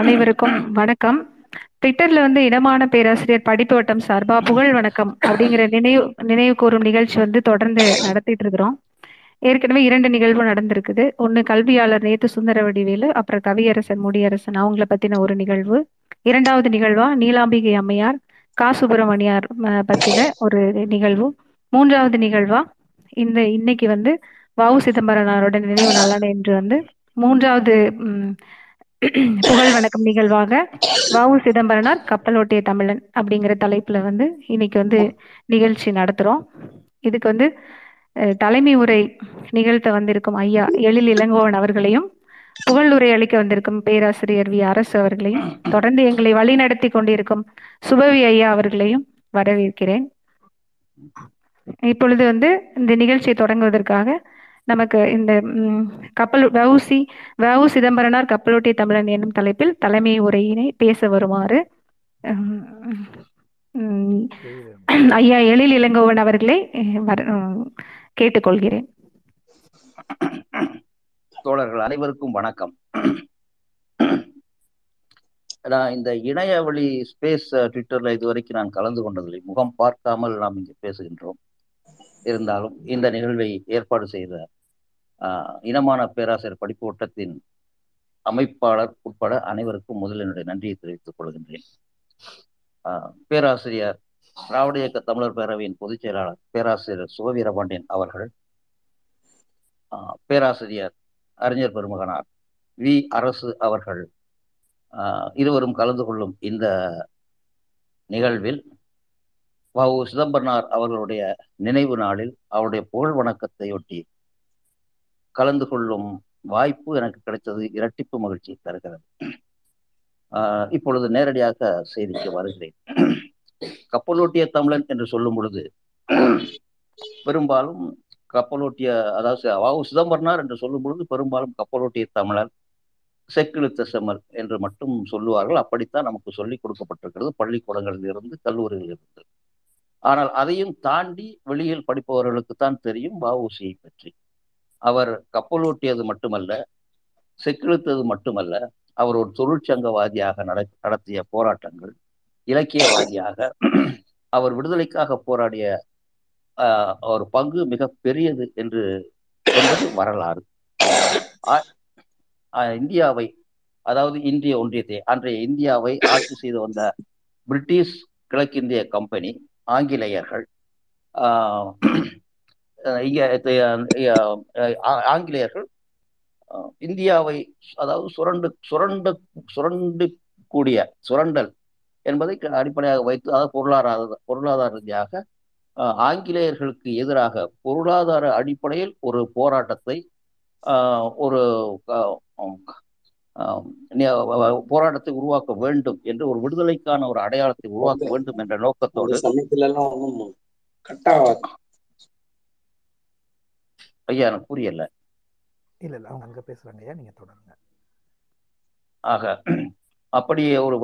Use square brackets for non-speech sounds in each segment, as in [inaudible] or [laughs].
அனைவருக்கும் வணக்கம். ட்விட்டர்ல வந்து இடமான பேராசிரியர் படிப்பு வட்டம் சார்பா புகழ் வணக்கம் அப்படிங்கிற நினைவு நினைவு கூறும் நிகழ்ச்சி வந்து தொடர்ந்து நடத்திட்டு இருக்கிறோம். ஏற்கனவே இரண்டு நிகழ்வு நடந்திருக்குது. ஒன்று கல்வியாளர் நேத்து சுந்தர வடிவேலு அப்புறம் கவியரசன் முடியரசன். அவங்கள பத்தின ஒரு நிகழ்வு. இரண்டாவது நிகழ்வா நீலாம்பிகை அம்மையார் கா சுப்பிரமணியார் பத்தின ஒரு நிகழ்வு. மூன்றாவது நிகழ்வா இந்த இன்னைக்கு வந்து வவு சிதம்பரனாரோட நினைவு நாளான என்று வந்து மூன்றாவது [clears throat] புகழ் வணக்கம் நிகழ்வாக. வாவு சிதம்பரனார் கப்பலோட்டிய தமிழன் அப்படிங்கிற தலைப்புல வந்து இன்னைக்கு வந்து நிகழ்ச்சி நடத்துறோம். இதுக்கு வந்து தலைமை உரை நிகழ்த்த வந்திருக்கும் ஐயா எழில் இளங்கோவன் அவர்களையும் புகழுரை அளிக்க வந்திருக்கும் பேராசிரியர் வி. அரசு அவர்களையும் தொடர்ந்து எங்களை வழிநடத்தி கொண்டிருக்கும் சுபவி ஐயா அவர்களையும் வரவேற்கிறேன். இப்பொழுது வந்து இந்த நிகழ்ச்சியை தொடங்குவதற்காக நமக்கு இந்த கப்பல் வவுசி வவு சிதம்பரனார் கப்பலோட்டிய தமிழன் என்னும் தலைப்பில் தலைமை உரையினை பேச வருமாறு ஐயா எழில் இளங்கோவன் அவர்களை கேட்டுக்கொள்கிறேன். தோழர்கள் அனைவருக்கும் வணக்கம். நான் இந்த இணையவழி ஸ்பேஸ் ட்விட்டர்ல இதுவரைக்கும் நான் கலந்து கொண்டதில்லை. முகம் பார்க்காமல் நாம் இங்கே பேசுகின்றோம். இருந்தாலும் இந்த நிகழ்வை ஏற்பாடு செய்த இனமான பேராசிரியர் படிப்பு ஓட்டத்தின் அமைப்பாளர் உட்பட அனைவருக்கும் முதலில் என்னுடைய நன்றியை தெரிவித்துக் கொள்கின்றேன். ஆஹ், பேராசிரியர் திராவிட இயக்க தமிழர் பேரவையின் பொதுச் செயலாளர் பேராசிரியர் சுகவீரபாண்டியன் அவர்கள் ஆஹ், பேராசிரியர் அறிஞர் பெருமகனார் வி. அரசு அவர்கள் ஆஹ், இருவரும் கலந்து கொள்ளும் இந்த நிகழ்வில் வவு சிதம்பரனார் அவர்களுடைய நினைவு நாளில் அவருடைய புகழ் வணக்கத்தையொட்டி கலந்து கொள்ளும் வாய்ப்பு எனக்கு கிடைத்தது. இரட்டிப்பு மகிழ்ச்சி தருகிறது. ஆஹ், இப்பொழுது நேரடியாக செய்திக்கு வருகிறேன். கப்பலோட்டிய தமிழன் என்று சொல்லும் பொழுது பெரும்பாலும் கப்பலோட்டிய அதாவது வாவு சிதம்பரனார் என்று சொல்லும் பொழுது பெரும்பாலும் கப்பலோட்டிய தமிழன் செக்கிழுத்த செம்மல் என்று மட்டும் சொல்லுவார்கள். அப்படித்தான் நமக்கு சொல்லிக் கொடுக்கப்பட்டிருக்கிறது. பள்ளிக்கூடங்களில் இருந்து கல்லூரியில் இருந்து. ஆனால் அதையும் தாண்டி வெளியில் படிப்பவர்களுக்கு தான் தெரியும் வஉசியை பற்றி. அவர் கப்பலூட்டியது மட்டுமல்ல செக்கிழுத்தது மட்டுமல்ல அவர் ஒரு தொழிற்சங்கவாதியாக நட நடத்திய போராட்டங்கள் இலக்கியவாதியாக [clears throat] அவர் விடுதலைக்காக போராடிய ஆஹ், பங்கு மிக பெரியது என்று என்பது வரலாறு. ஆஹ், இந்தியாவை அதாவது இந்திய ஒன்றியத்தை அன்றைய இந்தியாவை ஆட்சி செய்து வந்த பிரிட்டிஷ் கிழக்கிந்திய கம்பெனி ஆங்கிலேயர்கள் ஆங்கிலேயர்கள் இந்தியாவை அதாவது சுரண்டு சுரண்டு சுரண்டு கூடிய சுரண்டல் என்பதை அடிப்படையாக வைத்து அதாவது பொருளாதார பொருளாதார ரீதியாக ஆங்கிலேயர்களுக்கு எதிராக பொருளாதார அடிப்படையில் ஒரு போராட்டத்தை ஒரு போராட்டத்தை உருவாக்க வேண்டும் என்று ஒரு விடுதலைக்கான ஒரு அடையாளத்தை உருவாக்க வேண்டும் என்ற நோக்கத்தோடு சமயத்துல எல்லாம் ஒண்ணும் கட் ஆகாது ஐயா எனக்கு புரியல. இல்ல இல்ல அவங்க அங்க பேசுறாங்க ஐயா நீங்க தொடருங்க. ஆக அப்படியே ஒரு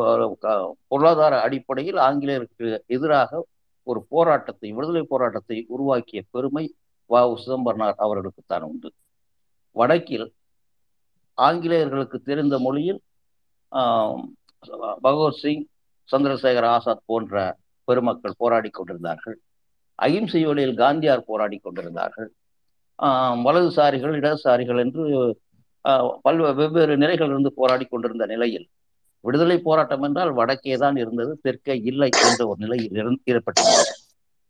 பொருளாதார அடிப்படையில் ஆங்கிலேயருக்கு எதிராக ஒரு போராட்டத்தை விடுதலை போராட்டத்தை உருவாக்கிய பெருமை வ. உ. சிதம்பரனார் அவர்களுக்கு தான் உண்டு. வடக்கில் ஆங்கிலேயர்களுக்கு தெரிந்த மொழியில் ஆம், பகவத்சிங் சந்திரசேகர் ஆசாத் போன்ற பெருமக்கள் போராடி கொண்டிருந்தார்கள். அகிம்சை வழியில் காந்தியார் போராடி கொண்டிருந்தார்கள். வலதுசாரிகள் இடதுசாரிகள் என்று ஆஹ், பல்வேறு வெவ்வேறு நிலைகளிலிருந்து போராடி கொண்டிருந்த நிலையில் விடுதலை போராட்டம் என்றால் வடக்கே தான் இருந்தது தெற்கே இல்லை என்ற ஒரு நிலையில் இருந்- ஏற்பட்டிருந்தது.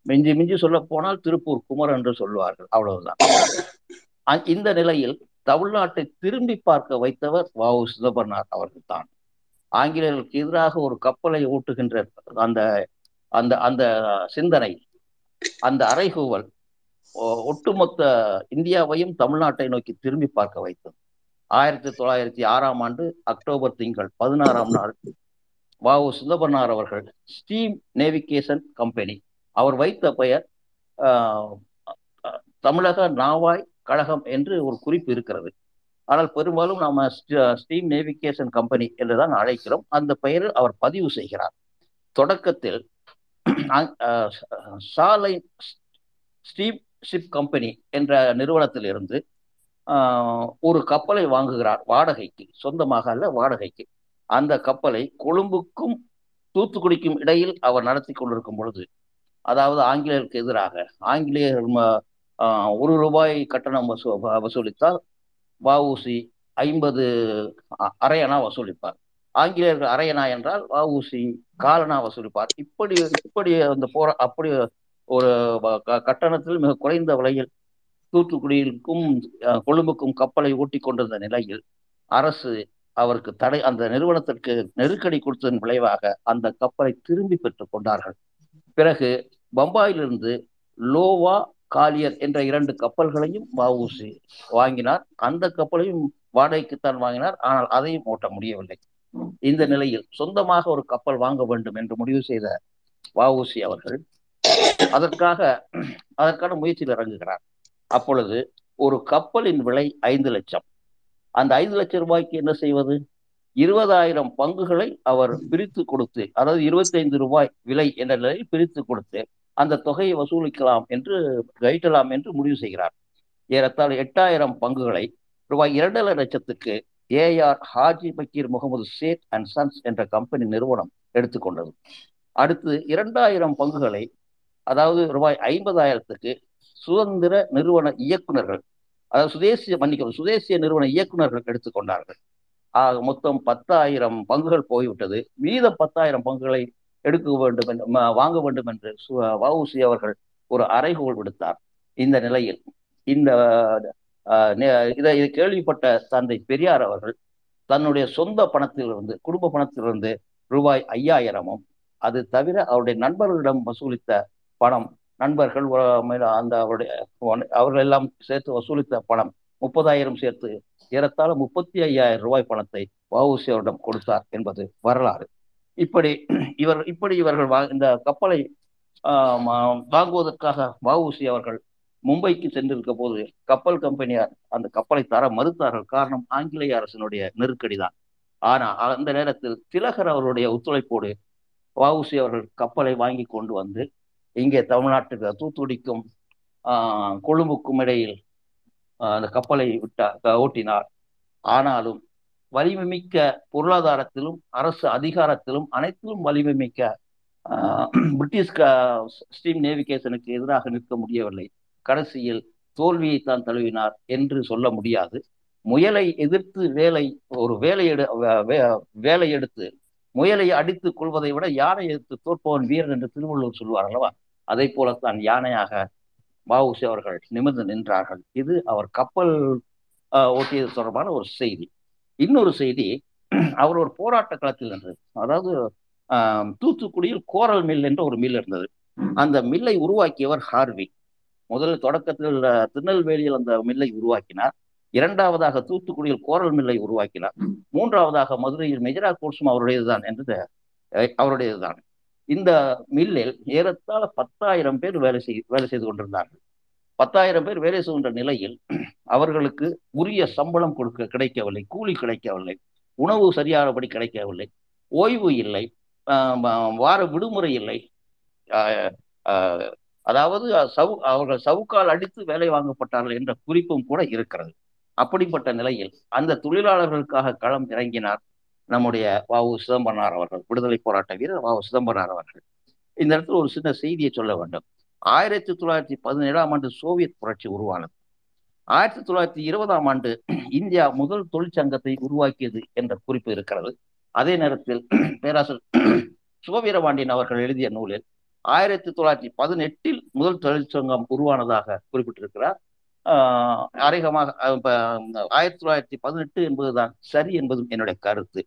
மிஞ்சி மிஞ்சி சொல்ல போனால் திருப்பூர் குமர் என்று சொல்லுவார்கள் அவ்வளவுதான். இந்த நிலையில் தமிழ்நாட்டை திரும்பி பார்க்க வைத்தவர் வ. உ. சிதம்பரனார் அவர்கள் தான். ஆங்கிலேயர்களுக்கு எதிராக ஒரு கப்பலை ஓட்டுகின்ற அந்த அந்த அந்த சிந்தனை அந்த அறைகூவல் ஒட்டுமொத்த இந்தியாவையும் தமிழ்நாட்டை நோக்கி திரும்பி பார்க்க வைத்தது. ஆயிரத்தி தொள்ளாயிரத்தி ஆறாம் ஆண்டு அக்டோபர் திங்கள் பதினாறாம் நாள் வ. சுந்தபர்னார் அவர்கள் ஸ்டீம் நேவிகேஷன் கம்பெனி. அவர் வைத்த பெயர் ஆஹ், தமிழக நாவாய் கழகம் என்று ஒரு குறிப்பு இருக்கிறது. ஆனால் பெரும்பாலும் நாம ஸ்டீம் நேவிகேஷன் கம்பெனி என்றுதான் அழைக்கிறோம். அந்த பெயரில் அவர் பதிவு செய்கிறார். தொடக்கத்தில் ஆஹ், சாலை ஸ்டீம் ஷிப் கம்பெனி என்ற நிறுவனத்தில் இருந்து ஒரு கப்பலை வாங்குகிறார் வாடகைக்கு சொந்தமாக அல்ல வாடகைக்கு. அந்த கப்பலை கொழும்புக்கும் தூத்துக்குடிக்கும் இடையில் அவர் நடத்தி கொண்டிருக்கும் பொழுது அதாவது ஆங்கிலேயருக்கு எதிராக ஆங்கிலேயர் ம- ஒரு ரூபாய் கட்டணம் வசூ வசூலித்தால் வஉசி ஐம்பது அரையணா வசூலிப்பார். ஆங்கிலேயர்கள் அரையணா என்றால் வஉசி காலனா வசூலிப்பார். இப்படி இப்படி அந்த போரா அப்படி ஒரு கட்டணத்தில் மிக குறைந்த விலையில் தூத்துக்குடியிற்கும் கொழும்புக்கும் கப்பலை ஓட்டி கொண்டிருந்த நிலையில் அரசு அவருக்கு தடை அந்த நிறுவனத்திற்கு நெருக்கடி கொடுத்ததன் விளைவாக அந்த கப்பலை திரும்பி பெற்றுக் கொண்டார்கள். பிறகு பம்பாயிலிருந்து லோவா காலியர் என்ற இரண்டு கப்பல்களையும் வஉசி வாங்கினார். அந்த கப்பலையும் வாடகைக்குத்தான் வாங்கினார். ஆனால் அதையும் ஓட்ட முடியவில்லை. இந்த நிலையில் சொந்தமாக ஒரு கப்பல் வாங்க வேண்டும் என்று முடிவு செய்த வஉசி அவர்கள் அதற்காக அதற்கான முயற்சியில் இறங்குகிறார். அப்பொழுது ஒரு கப்பலின் விலை ஐந்து லட்சம். அந்த ஐந்து லட்சம் ரூபாய்க்கு என்ன செய்வது? இருபதாயிரம் பங்குகளை அவர் பிரித்து கொடுத்து அதாவது இருபத்தி ஐந்து ரூபாய் விலை என்ற நிலையில் பிரித்து கொடுத்து அந்த தொகையை வசூலிக்கலாம் என்று கைட்டலாம் என்று முடிவு செய்கிறார். ஏறத்தாழ எட்டாயிரம் பங்குகளை ரூபாய் இரண்டரை லட்சத்துக்கு AR Haji Fakir Mohammed Seth and sons என்ற கம்பெனி நிறுவனம் எடுத்துக்கொண்டது. அடுத்து இரண்டாயிரம் பங்குகளை அதாவது ரூபாய் ஐம்பதாயிரத்துக்கு சுதந்திர நிறுவன இயக்குனர்கள் அதாவது சுதேசிய மன்னிக்கவும் சுதேசிய நிறுவன இயக்குனர்கள் எடுத்துக்கொண்டார்கள். ஆக மொத்தம் பத்தாயிரம் பங்குகள் போய்விட்டது. மீதம் பத்தாயிரம் பங்குகளை எடுக்க வேண்டும் என்று வாங்க வேண்டும் என்று சு- வஉசி அவர்கள் ஒரு அறைகோள் விடுத்தார். இந்த நிலையில் இந்த நே- இதை கேள்விப்பட்ட தந்தை பெரியார் அவர்கள் தன்னுடைய சொந்த பணத்திலிருந்து குடும்ப பணத்திலிருந்து ரூபாய் ஐயாயிரமும் அது தவிர அவருடைய நண்பர்களிடம் வசூலித்த பணம் நண்பர்கள் அந்த அவருடைய அவர்கள் எல்லாம் சேர்த்து வசூலித்த பணம் முப்பதாயிரம் சேர்த்து ஏறத்தாழ முப்பத்தி ஐயாயிரம் ரூபாய் பணத்தை வவுசியரிடம் அவரிடம் கொடுத்தார் என்பது வரலாறு. இப்படி இவர் இப்படி இவர்கள் வா- இந்த கப்பலை ஆஹ், வாங்குவதற்காக வவுசி அவர்கள் மும்பைக்கு சென்றிருக்க போது கப்பல் கம்பெனியார் அந்த கப்பலை தர மறுத்தார்கள். காரணம் ஆங்கிலேய அரசினுடைய நெருக்கடி தான் ஆனால் அந்த நேரத்தில் திலகர் அவருடைய ஒத்துழைப்போடு வவுசி அவர்கள் கப்பலை வாங்கி கொண்டு வந்து இங்கே தமிழ்நாட்டுக்கு தூத்துக்குடிக்கும் ஆஹ், கொழும்புக்கும் இடையில் அந்த கப்பலை விட்டார் ஓட்டினார். ஆனாலும் வலிமை மிக்க பொருளாதாரத்திலும் அரசு அதிகாரத்திலும் அனைத்திலும் வலிமை மிக்க ஆஹ், பிரிட்டிஷ் க- ஸ்டீம் நேவிகேஷனுக்கு எதிராக நிற்க முடியவில்லை. கடைசியில் தோல்வியை தான் தழுவினார் என்று சொல்ல முடியாது. முயலை எதிர்த்து வேலை ஒரு வேலை எடு வே- வே- வேலை எடுத்து முயலை அடித்துக் கொள்வதை விட யாரை எதிர்த்து தோற்பவன் வீரன் என்று திருவள்ளுவர் சொல்வார் அல்லவா? அதை போலத்தான் யானையாக வஉசி அவர்கள் நிமிர்ந்து நின்றார்கள். இது அவர் கப்பல் ஆஹ், ஓட்டியது தொடர்பான ஒரு செய்தி. இன்னொரு செய்தி அவர் ஒரு போராட்ட களத்தில் நின்றது. அதாவது ஆஹ், தூத்துக்குடியில் கோரல் மில் என்ற ஒரு மில் இருந்தது. அந்த மில்லை உருவாக்கியவர் ஹார்வி. முதல் தொடக்கத்தில் திருநெல்வேலியில் அந்த மில்லை உருவாக்கினார். இரண்டாவதாக தூத்துக்குடியில் கோரல் மில்லை உருவாக்கினார். மூன்றாவதாக மதுரையில் மெஜரா கோர்ஸும் அவருடையதுதான் என்று அஹ், அவருடையதுதான். இந்த மில்லில் ஏறத்தாழ பத்தாயிரம் பேர் வேலை செய் வேலை செய்து கொண்டிருந்தார்கள். பத்தாயிரம் பேர் வேலை செய்கின்ற நிலையில் அவர்களுக்கு உரிய சம்பளம் கொடுக்க கிடைக்கவில்லை கூலி கிடைக்கவில்லை உணவு சரியானபடி கிடைக்கவில்லை ஓய்வு இல்லை ஆஹ் வார விடுமுறை இல்லை. ஆஹ் அதாவது சவு அவர்கள் சவுக்கால் அடித்து வேலை வாங்கப்பட்டார்கள் என்ற குறிப்பும் கூட இருக்கிறது. அப்படிப்பட்ட நிலையில் அந்த தொழிலாளர்களுக்காக களம் இறங்கினார் நம்முடைய வாவு சிதம்பரனார் அவர்கள் விடுதலை போராட்ட வீரர் வாவு சிதம்பரனார் அவர்கள். இந்த இடத்துல ஒரு சின்ன செய்தியை சொல்ல வேண்டும். ஆயிரத்தி தொள்ளாயிரத்தி பதினேழாம் ஆண்டு சோவியத் புரட்சி உருவானது. ஆயிரத்தி தொள்ளாயிரத்தி இருபதாம் ஆண்டு இந்தியா முதல் தொழிற்சங்கத்தை உருவாக்கியது என்ற குறிப்பு இருக்கிறது. அதே நேரத்தில் பேராசிரியர் சுபவீரபாண்டியன் அவர்கள் எழுதிய நூலில் ஆயிரத்தி தொள்ளாயிரத்தி பதினெட்டில் முதல் தொழிற்சங்கம் உருவானதாக குறிப்பிட்டிருக்கிறார். ஆஹ் அநேகமாக ஆயிரத்தி தொள்ளாயிரத்தி பதினெட்டு என்பதுதான் சரி என்பதும் என்னுடைய கருத்து.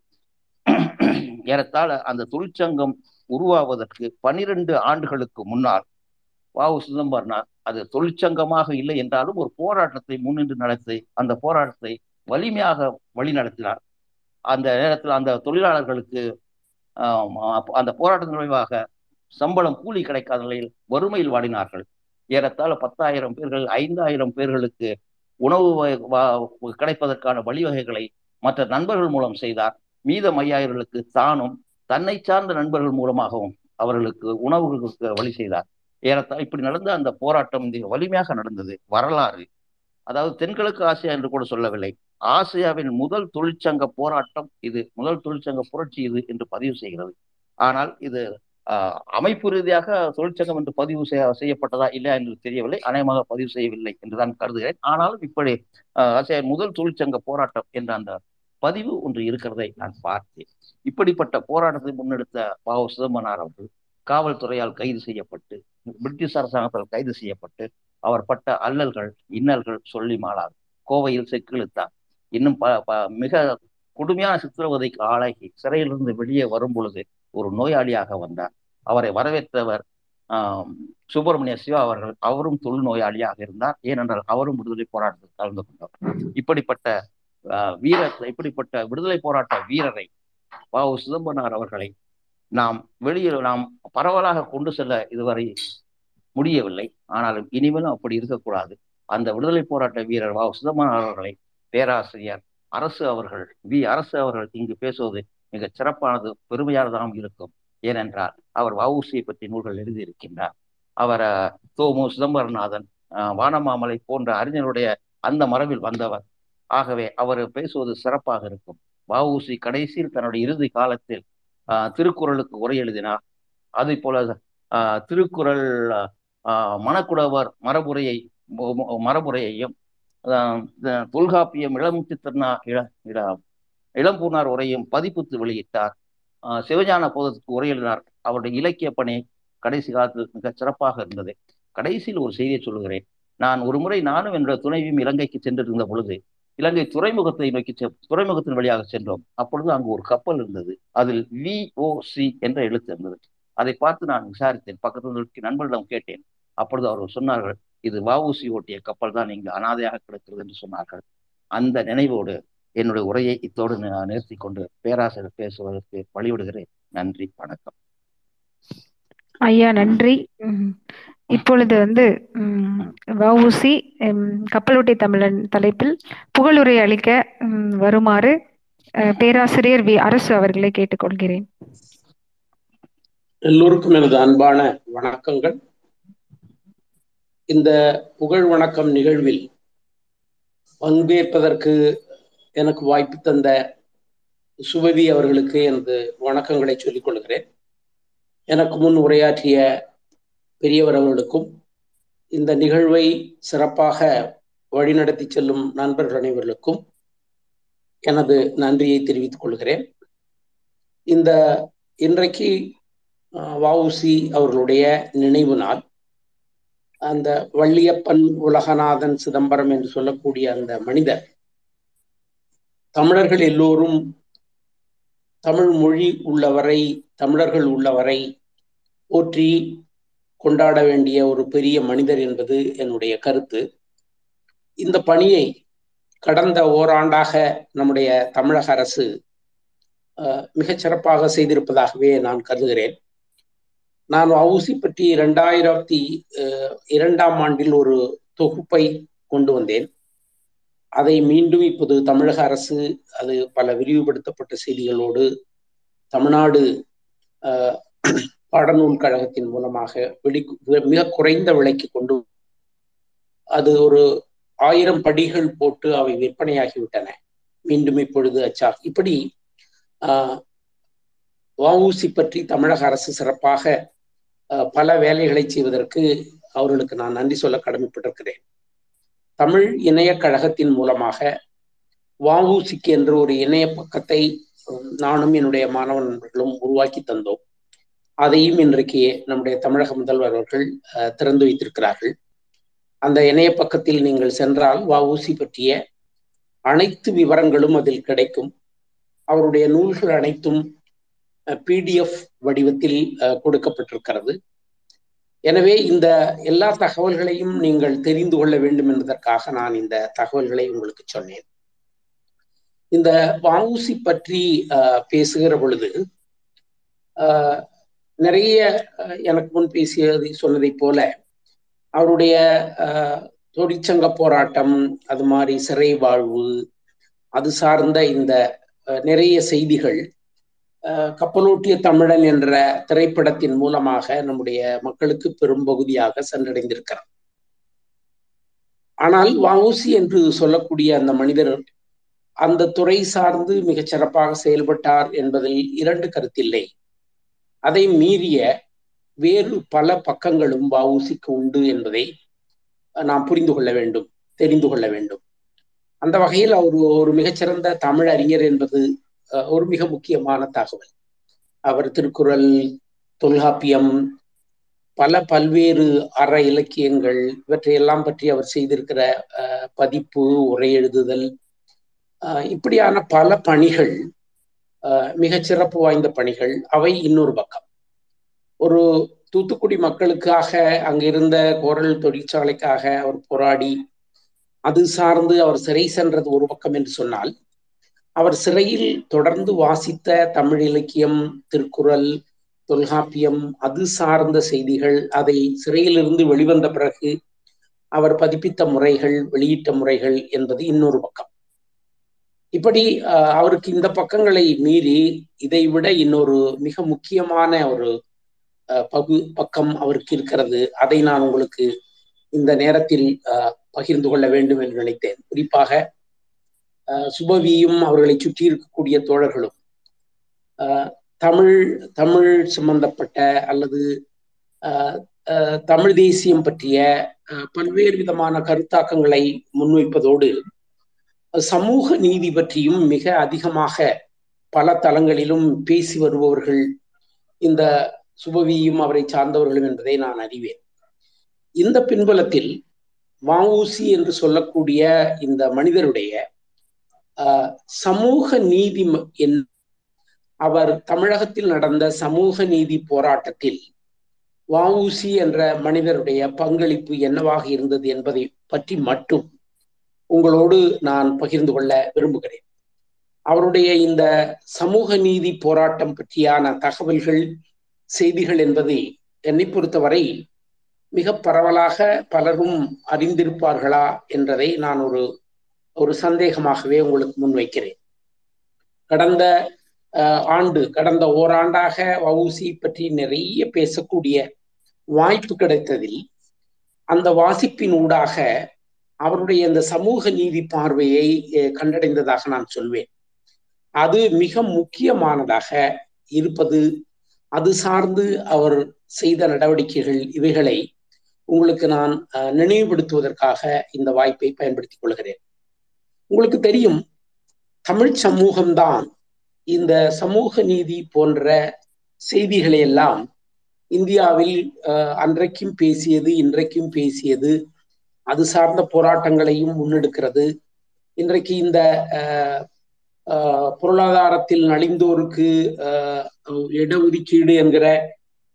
ஏறத்தாழ அந்த தொழிற்சங்கம் உருவாவதற்கு பனிரெண்டு ஆண்டுகளுக்கு முன்னால் வாவு சிதம்பரனார் அது தொழிற்சங்கமாக இல்லை என்றாலும் ஒரு போராட்டத்தை முன்னின்று நடத்தி அந்த போராட்டத்தை வலிமையாக வழி நடத்தினார் அந்த நேரத்தில் அந்த தொழிலாளர்களுக்கு அந்த போராட்டத்தின் விளைவாக சம்பளம் கூலி கிடைக்காத நிலையில் வறுமையில் வாடினார்கள். ஏறத்தாழ பத்தாயிரம் பேர்கள் ஐந்தாயிரம் பேர்களுக்கு உணவு கிடைப்பதற்கான வழிவகைகளை மற்ற நண்பர்கள் மூலம் செய்தார். மீதம் ஐயாயிரங்களுக்கு தானும் தன்னை சார்ந்த நண்பர்கள் மூலமாகவும் அவர்களுக்கு உணவுகளுக்கு வழி செய்தார். ஏறத்தாழ இப்படி நடந்த அந்த போராட்டம் மிக வலிமையாக நடந்தது. வரலாறு. அதாவது தென்கிழக்கு ஆசியா என்று கூட சொல்லவில்லை. ஆசியாவின் முதல் தொழிற்சங்க போராட்டம் இது. முதல் தொழிற்சங்க புரட்சி இது என்று பதிவு செய்கிறது. ஆனால் இது ஆஹ், அமைப்பு ரீதியாக தொழிற்சங்கம் என்று பதிவு செய்ய செய்யப்பட்டதா இல்லையா என்று தெரியவில்லை. அநேகமாக பதிவு செய்யவில்லை என்றுதான் கருதுகிறேன். ஆனாலும் இப்படி ஆசியாவின் முதல் தொழிற்சங்க போராட்டம் என்ற அந்த பதிவு ஒன்று இருக்கிறதை நான் பார்த்தேன். இப்படிப்பட்ட போராட்டத்தை முன்னெடுத்த பாவ சிதம்பரனார் அவர்கள் காவல்துறையால் கைது செய்யப்பட்டு பிரிட்டிஷ் அரசாங்கத்தால் கைது செய்யப்பட்டு அவர் பட்ட அல்லல்கள் இன்னல்கள் சொல்லி மாளார். கோவையில் செக்கிழுத்தார். இன்னும் ப ப- மிக கொடுமையான சித்திரவதைக்கு ஆளாகி சிறையிலிருந்து வெளியே வரும் பொழுது ஒரு நோயாளியாக வந்தார். அவரை வரவேற்றவர் சுப்பிரமணிய சிவா அவர்கள் அவரும் தொழுநோயாளியாக இருந்தார். ஏனென்றால் அவரும் விடுதலை போராட்டத்தில் கலந்து கொண்டார் இப்படிப்பட்ட வீரத்தை இப்படிப்பட்ட விடுதலை போராட்ட வீரரை வ. உ. சிதம்பரனார் அவர்களை நாம் வெளியில் நாம் பரவலாக கொண்டு செல்ல இதுவரை முடியவில்லை. ஆனாலும் இனிமேலும் அப்படி இருக்கக்கூடாது. அந்த விடுதலை போராட்ட வீரர் வ. உ. சிதம்பரனார் அவர்களை பேராசிரியர் அரசு அவர்கள் வி. அரசு அவர்கள் இங்கு பேசுவது மிக சிறப்பானது பெருமையானதாகவும் இருக்கும். ஏனென்றால் அவர் வவுசியை பற்றி நூல்கள் எழுதியிருக்கின்றார். அவர் தோமு சிதம்பரநாதன் அஹ், வானமாமலை போன்ற அறிஞருடைய அந்த மரபில் வந்தவர். ஆகவே அவர் பேசுவது சிறப்பாக இருக்கும். வஉசி கடைசியில் தன்னுடைய இறுதி காலத்தில் ஆஹ், திருக்குறளுக்கு உரை எழுதினார். அதே போல ஆஹ், திருக்குறள் ஆஹ், மணக்குடவர் மரபுரையை மரபுரையையும் தொல்காப்பியம் இளம் திருநா இள இள இளம்பூர்னார் உரையும் பதிப்புத்து வெளியிட்டார். ஆஹ், சிவஞான போதத்துக்கு உரை எழுதினார். அவருடைய இலக்கிய பணி கடைசி காலத்தில் மிக சிறப்பாக இருந்தது. கடைசியில் ஒரு செய்தியை சொல்லுகிறேன். நான் ஒரு முறை நானும் என்ற துணைவியும் இலங்கைக்கு சென்றிருந்த பொழுது இலங்கை துறைமுகத்தை நோக்கி செ- துறைமுகத்தின் வழியாக சென்றோம். அப்பொழுது அங்கு ஒரு கப்பல் இருந்தது. அதில் விஓசி என்ற எழுத்து இருந்தது. அதை பார்த்து நான் விசாரித்தேன். பக்கத்தில் நண்பர்களிடம் கேட்டேன். அப்பொழுது அவர்கள் சொன்னார்கள் இது வஉசி ஓட்டிய கப்பல் தான் இங்கு அனாதையாக கிடக்கிறது என்று சொன்னார்கள். அந்த நினைவோடு என்னுடைய உரையை இத்தோடு நான் நிறுத்தி கொண்டு பேராசிரியர் பேசுவதற்கு வழிவிடுகிறேன். நன்றி. வணக்கம். ஐயா நன்றி. இப்பொழுது வந்து ம், வஉசி ம், கப்பலோட்டி தமிழன் தலைப்பில் புகழுரை அளிக்க வருமாறு அஹ், பேராசிரியர் வி. அரசு அவர்களை கேட்டுக்கொள்கிறேன். எல்லோருக்கும் எனது அன்பான வணக்கங்கள். இந்த புகழ் வணக்கம் நிகழ்வில் பங்கேற்பதற்கு எனக்கு வாய்ப்பு தந்த சுபதி அவர்களுக்கு எனது வணக்கங்களை சொல்லிக் கொள்கிறேன். எனக்கு முன் உரையாற்றிய பெரியவர் அவர்களுக்கும் இந்த நிகழ்வை சிறப்பாக வழிநடத்தி செல்லும் நண்பர்கள் அனைவர்களுக்கும் எனது நன்றியை தெரிவித்துக் கொள்கிறேன். இந்த இன்றைக்கு வவுசி அவர்களுடைய நினைவு நாள். அந்த வள்ளியப்பன் உலகநாதன் சிதம்பரம் என்று சொல்லக்கூடிய அந்த மனிதர் தமிழர்கள் எல்லோரும் தமிழ் மொழி உள்ளவரை தமிழர்கள் உள்ளவரை போற்றி கொண்டாட வேண்டிய ஒரு பெரிய மனிதர் என்பது என்னுடைய கருத்து. இந்த பணியை கடந்த ஓராண்டாக நம்முடைய தமிழக அரசு மிகச்சிறப்பாக சிறப்பாக செய்திருப்பதாகவே நான் கருதுகிறேன். நான் வவுசி பற்றி இரண்டாயிரத்தி இரண்டாம் ஆண்டில் ஒரு தொகுப்பை கொண்டு வந்தேன். அதை மீண்டும் இப்போது தமிழக அரசு அது பல விரிவுபடுத்தப்பட்ட செய்திகளோடு தமிழ்நாடு பாடநூல் கழகத்தின் மூலமாக வெளி மிக குறைந்த விலைக்கு கொண்டு அது ஒரு ஆயிரம் படிகள் போட்டு அவை விற்பனையாகிவிட்டன. மீண்டும் இப்பொழுது அச்சா இப்படி ஆஹ் வஉசி பற்றி தமிழக அரசு சிறப்பாக பல வேலைகளை செய்வதற்கு அவர்களுக்கு நான் நன்றி சொல்ல கடமைப்பட்டிருக்கிறேன். தமிழ் இணைய கழகத்தின் மூலமாக வஉசிக்கு என்று ஒரு இணைய பக்கத்தை நானும் என்னுடைய மாணவ நண்பர்களும் உருவாக்கி தந்தோம். அதையும் இன்றைக்கு நம்முடைய தமிழக முதல்வர் அவர்கள் திறந்து வைத்திருக்கிறார்கள். அந்த இணைய பக்கத்தில் நீங்கள் சென்றால் வஉசி பற்றிய அனைத்து விவரங்களும் அதில் கிடைக்கும். அவருடைய நூல்கள் அனைத்தும் பிடிஎஃப் வடிவத்தில் அஹ், கொடுக்கப்பட்டிருக்கிறது. எனவே இந்த எல்லா தகவல்களையும் நீங்கள் தெரிந்து கொள்ள வேண்டும் என்பதற்காக நான் இந்த தகவல்களை உங்களுக்கு சொன்னேன். இந்த வஉசி பற்றி பேசுகிற பொழுது நிறைய எனக்கு முன் பேசியது சொன்னதைப் போல அவருடைய அஹ், தொழிற்சங்க போராட்டம் அது மாதிரி சிறை வாழ்வு அது சார்ந்த இந்த நிறைய செய்திகள் அஹ், கப்பலோட்டிய தமிழன் என்ற திரைப்படத்தின் மூலமாக நம்முடைய மக்களுக்கு பெரும்பகுதியாக சென்றடைந்திருக்கிறார். ஆனால் வஉசி என்று சொல்லக்கூடிய அந்த மனிதர் அந்த துறை சார்ந்து மிகச் சிறப்பாக செயல்பட்டார் என்பதில் இரண்டு கருத்தில்லை. அதை மீறிய வேறு பல பக்கங்களும் வஉசிக்கு உண்டு என்பதை நாம் புரிந்து கொள்ள வேண்டும் தெரிந்து கொள்ள வேண்டும். அந்த வகையில் அவர் ஒரு மிகச்சிறந்த தமிழ் அறிஞர் என்பது ஒரு மிக முக்கியமான தகவல். அவர் திருக்குறள் தொல்காப்பியம் பல பல்வேறு அற இலக்கியங்கள் இவற்றையெல்லாம் பற்றி அவர் செய்திருக்கிற பதிப்பு உரை எழுதுதல் இப்படியான பல பணிகள் மிகச் சிறப்பு வாய்ந்த பணிகள். அவை இன்னொரு பக்கம். ஒரு தூத்துக்குடி மக்களுக்காக அங்கிருந்த கோரல் தொழிற்சாலைக்காக அவர் போராடி அது சார்ந்து அவர் சிறை சென்றது ஒரு பக்கம் என்று சொன்னால் அவர் சிறையில் தொடர்ந்து வாசித்த தமிழ் இலக்கியம் திருக்குறள் தொல்காப்பியம் அது சார்ந்த செய்திகள் அதை சிறையிலிருந்து வெளிவந்த பிறகு அவர் பதிப்பித்த முறைகள் வெளியிட்ட முறைகள் என்பது இன்னொரு பக்கம். இப்படி அவருக்கு இந்த பக்கங்களை மீறி இதை விட இன்னொரு மிக முக்கியமான ஒரு பகு பக்கம் அவருக்கு இருக்கிறது. அதை நான் உங்களுக்கு இந்த நேரத்தில் பகிர்ந்து கொள்ள வேண்டும் என்று நினைத்தேன். குறிப்பாக சுபவியும் அவர்களை சுற்றி இருக்கக்கூடிய தோழர்களும் தமிழ் தமிழ் சம்பந்தப்பட்ட அல்லது தமிழ் தேசியம் பற்றிய பல்வேறு விதமான கருத்தாக்கங்களை முன்வைப்பதோடு சமூக நீதி பற்றியும் மிக அதிகமாக பல தளங்களிலும் பேசி வருபவர்கள் இந்த சுபவியும் அவரை சார்ந்தவர்களும் என்பதை நான் அறிவேன். இந்த பின்புலத்தில் வஉசி என்று சொல்லக்கூடிய இந்த மனிதருடைய சமூக நீதி என் அவர் தமிழகத்தில் நடந்த சமூக நீதி போராட்டத்தில் வஉசி என்ற மனிதருடைய பங்களிப்பு என்னவாக இருந்தது என்பதை பற்றி மட்டும் உங்களோடு நான் பகிர்ந்து கொள்ள விரும்புகிறேன். அவருடைய இந்த சமூக நீதி போராட்டம் பற்றியான தகவல்கள் செய்திகள் என்பதை என்னை பொறுத்தவரை மிக பரவலாக பலரும் அறிந்திருப்பார்களா என்றதை நான் ஒரு ஒரு சந்தேகமாகவே உங்களுக்கு முன்வைக்கிறேன் கடந்த ஆண்டு கடந்த ஓராண்டாக வவுசி பற்றி நிறைய பேசக்கூடிய வாய்ப்பு கிடைத்ததில் அந்த வாசிப்பின் ஊடாக அவருடைய இந்த சமூக நீதி பார்வையை கண்டடைந்ததாக நான் சொல்வேன். அது மிக முக்கியமானதாக இருப்பது அது சார்ந்து அவர் செய்த நடவடிக்கைகள் இவைகளை உங்களுக்கு நான் நினைவுபடுத்துவதற்காக இந்த வாய்ப்பை பயன்படுத்திக் கொள்கிறேன். உங்களுக்கு தெரியும் தமிழ் சமூகம்தான் இந்த சமூக நீதி போன்ற செய்திகளை எல்லாம் இந்தியாவில் அன்றைக்கும் பேசியது இன்றைக்கும் பேசியது அது சார்ந்த போராட்டங்களையும் முன்னெடுக்கிறது. இன்றைக்கு இந்த பொருளாதாரத்தில் நலிந்தோருக்கு இடஒதுக்கீடு என்கிற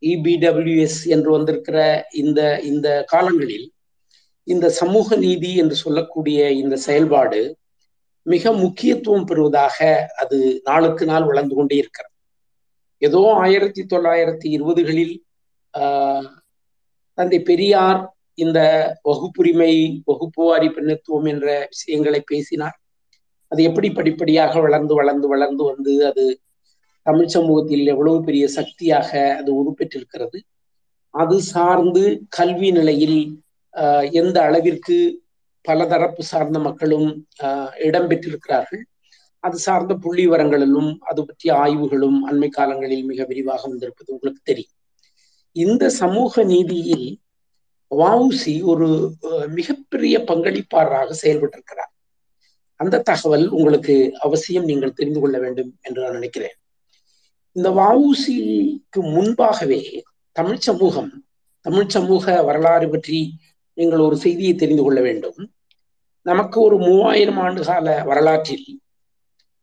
இபிடபிள்யூஎஸ் என்று வந்திருக்கிற இந்த இந்த காலங்களில் இந்த சமூக நீதி என்று சொல்லக்கூடிய இந்த செயல்பாடு மிக முக்கியத்துவம் பெறுவதாக அது நாளுக்கு நாள் வளர்ந்து கொண்டே இருக்கிறது. ஏதோ ஆயிரத்தி தொள்ளாயிரத்தி இருபதுகளில் தந்தை பெரியார் இந்த வகுப்புரிமை வகுப்புவாரி பெண்ணுத்துவம் என்ற விஷயங்களை பேசினார். அது எப்படி படிப்படியாக வளர்ந்து வளர்ந்து வளர்ந்து வந்து அது தமிழ் சமூகத்தில் எவ்வளவு பெரிய சக்தியாக அது உருப்பெற்றிருக்கிறது. அது சார்ந்து கல்வி நிலையில் எந்த அளவிற்கு பலதரப்பு சார்ந்த மக்களும் இடம்பெற்றிருக்கிறார்கள் அது சார்ந்த புள்ளி விவரங்களிலும் அது பற்றிய ஆய்வுகளும் அண்மை காலங்களில் மிக விரிவாக வந்திருப்பது உங்களுக்கு தெரியும். இந்த சமூக நீதியில் வவுசி ஒரு மிகப்பெரிய பங்களிப்பாளராக செயல்பட்டிருக்கிறார். அந்த தகவல் உங்களுக்கு அவசியம் நீங்கள் தெரிந்து கொள்ள வேண்டும் என்று நான் நினைக்கிறேன். இந்த வவுசிக்கு முன்பாகவே தமிழ் சமூகம் தமிழ் சமூக வரலாறு பற்றி நீங்கள் ஒரு செய்தியை தெரிந்து கொள்ள வேண்டும். நமக்கு ஒரு மூவாயிரம் ஆண்டு கால வரலாற்றில்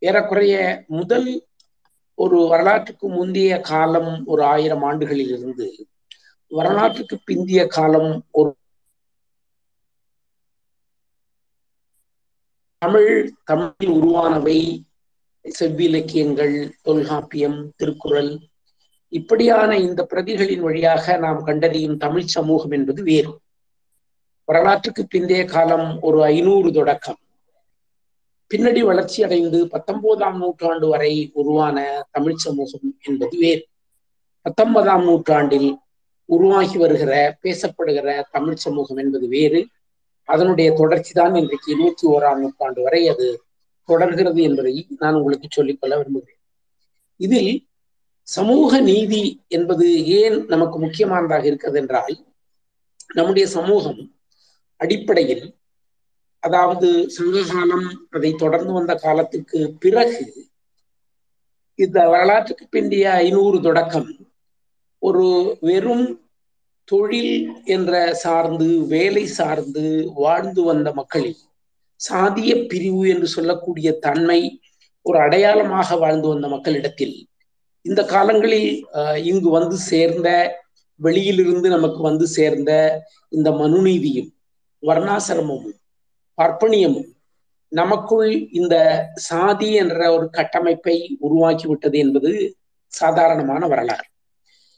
ஏறக்குறைய முதல் ஒரு வரலாற்றுக்கு முந்தைய காலம் ஒரு ஆயிரம் ஆண்டுகளில் இருந்து வரலாற்றுக்கு பிந்திய காலம் ஒரு தமிழ் தமிழில் உருவானவை செவ்விலக்கியங்கள் தொல்காப்பியம் திருக்குறள். இப்படியான இந்த பிரதிகளின் வழியாக நாம் கண்டறியும் தமிழ் சமூகம் என்பது வேறு. வரலாற்றுக்கு பிந்தைய காலம் ஒரு ஐநூறு தொடக்கம். பின்னடி வளர்ச்சி அடைந்து பத்தொன்பதாம் நூற்றாண்டு வரை உருவான தமிழ் சமூகம் என்பது வேறு. பத்தொன்பதாம் நூற்றாண்டில் உருவாகி வருகிற பேசப்படுகிற தமிழ் சமூகம் என்பது வேறு. அதனுடைய தொடர்ச்சி தான் இன்றைக்கு இருபத்தி ஓராம் நூற்றாண்டு வரை அது தொடர்கிறது என்பதை நான் உங்களுக்கு சொல்லிக்கொள்ள விரும்புகிறேன். இதில் சமூக நீதி என்பது ஏன் நமக்கு முக்கியமானதாக இருக்கிறது என்றால் நம்முடைய சமூகம் அடிப்படையில் அதாவது சங்ககாலம் அதை தொடர்ந்து வந்த காலத்துக்கு பிறகு இந்த வரலாற்றுக்கு பிந்தைய ஐநூறு தொடக்கம் ஒரு வெறும் தொழில் என்ற சார்ந்து வேலை சார்ந்து வாழ்ந்து வந்த மக்களில் சாதிய பிரிவு என்று சொல்லக்கூடிய தன்மை ஒரு அடையாளமாக வாழ்ந்து வந்த மக்களிடத்தில் இந்த காலங்களில் இங்கு வந்து சேர்ந்த வெளியிலிருந்து நமக்கு வந்து சேர்ந்த இந்த மனுநீதியும் வர்ணாசிரமமும் பர்ப்பணியமும் நமக்குள் இந்த சாதி என்ற ஒரு கட்டமைப்பை உருவாக்கிவிட்டது என்பது சாதாரணமான வரலாறு.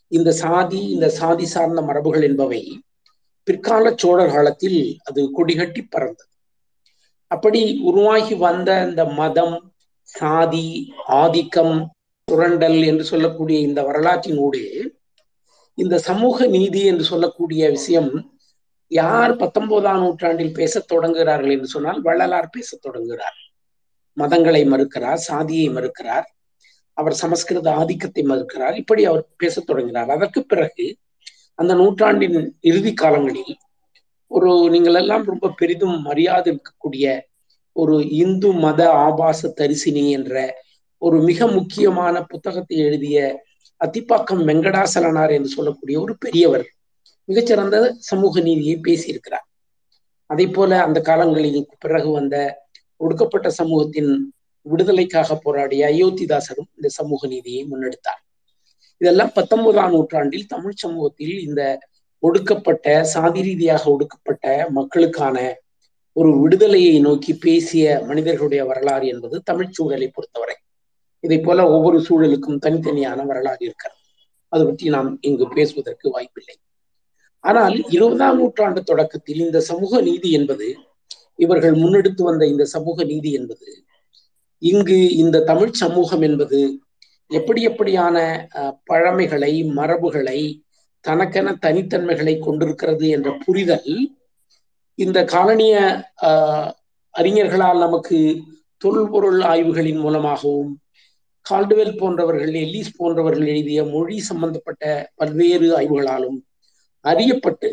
இந்த சாதி இந்த சாதி சார்ந்த மரபுகள் என்பவை பிற்கால சோழர் காலத்தில் அது கொடிகட்டி பறந்தது. அப்படி உருவாகி வந்த இந்த மதம் சாதி ஆதிக்கம் சுரண்டல் என்று சொல்லக்கூடிய இந்த வரலாற்றினூடே இந்த சமூக நீதி என்று சொல்லக்கூடிய விஷயம் யார் பத்தொன்பதாம் நூற்றாண்டில் பேசத் தொடங்குகிறார்கள் என்று சொன்னால் வள்ளலார் பேசத் தொடங்குகிறார். மதங்களை மறுக்கிறார் சாதியை மறுக்கிறார். அவர் சமஸ்கிருத ஆதிக்கத்தை மறுக்கிறார். இப்படி அவர் பேசத் தொடங்கினார். அதற்கு பிறகு அந்த நூற்றாண்டின் இறுதி காலங்களில் ஒரு நீங்கள் எல்லாம் ரொம்ப பெரிதும் மரியாதை இருக்கக்கூடிய ஒரு இந்து மத ஆபாச தரிசினி என்ற ஒரு மிக முக்கியமான புத்தகத்தை எழுதிய அத்திப்பாக்கம் வெங்கடாசலனார் என்று சொல்லக்கூடிய ஒரு பெரியவர் மிகச்சிறந்த சமூக நீதியை பேசியிருக்கிறார். அதே போல அந்த காலங்களில் பிறகு வந்த ஒடுக்கப்பட்ட சமூகத்தின் விடுதலைக்காக போராடிய அயோத்திதாசரும் இந்த சமூக நீதியை முன்னெடுத்தார். இதெல்லாம் பத்தொன்பதாம் நூற்றாண்டில் தமிழ் சமூகத்தில் இந்த ஒடுக்கப்பட்ட சாதி ரீதியாக ஒடுக்கப்பட்ட மக்களுக்கான ஒரு விடுதலையை நோக்கி பேசிய மனிதர்களுடைய வரலாறு என்பது தமிழ் சூழலை பொறுத்தவரை. இதை போல ஒவ்வொரு சூழலுக்கும் தனித்தனியான வரலாறு இருக்கிறது. அது பற்றி நாம் இங்கு பேசுவதற்கு வாய்ப்பில்லை. ஆனால் இருபதாம் நூற்றாண்டு தொடக்கத்தில் இந்த சமூக நீதி என்பது இவர்கள் முன்னெடுத்து வந்த இந்த சமூக நீதி என்பது இங்கு இந்த தமிழ் சமூகம் என்பது எப்படி எப்படியான பழமைகளை மரபுகளை தனக்கென தனித்தன்மைகளை கொண்டிருக்கிறது என்ற புரிதல் இந்த காலனிய அறிஞர்களால் நமக்கு தொல்பொருள் ஆய்வுகளின் மூலமாகவும் கால்டுவெல் போன்றவர்கள் எல்லிஸ் போன்றவர்கள் எழுதிய மொழி சம்பந்தப்பட்ட பல்வேறு ஆய்வுகளாலும் அறியப்பட்டு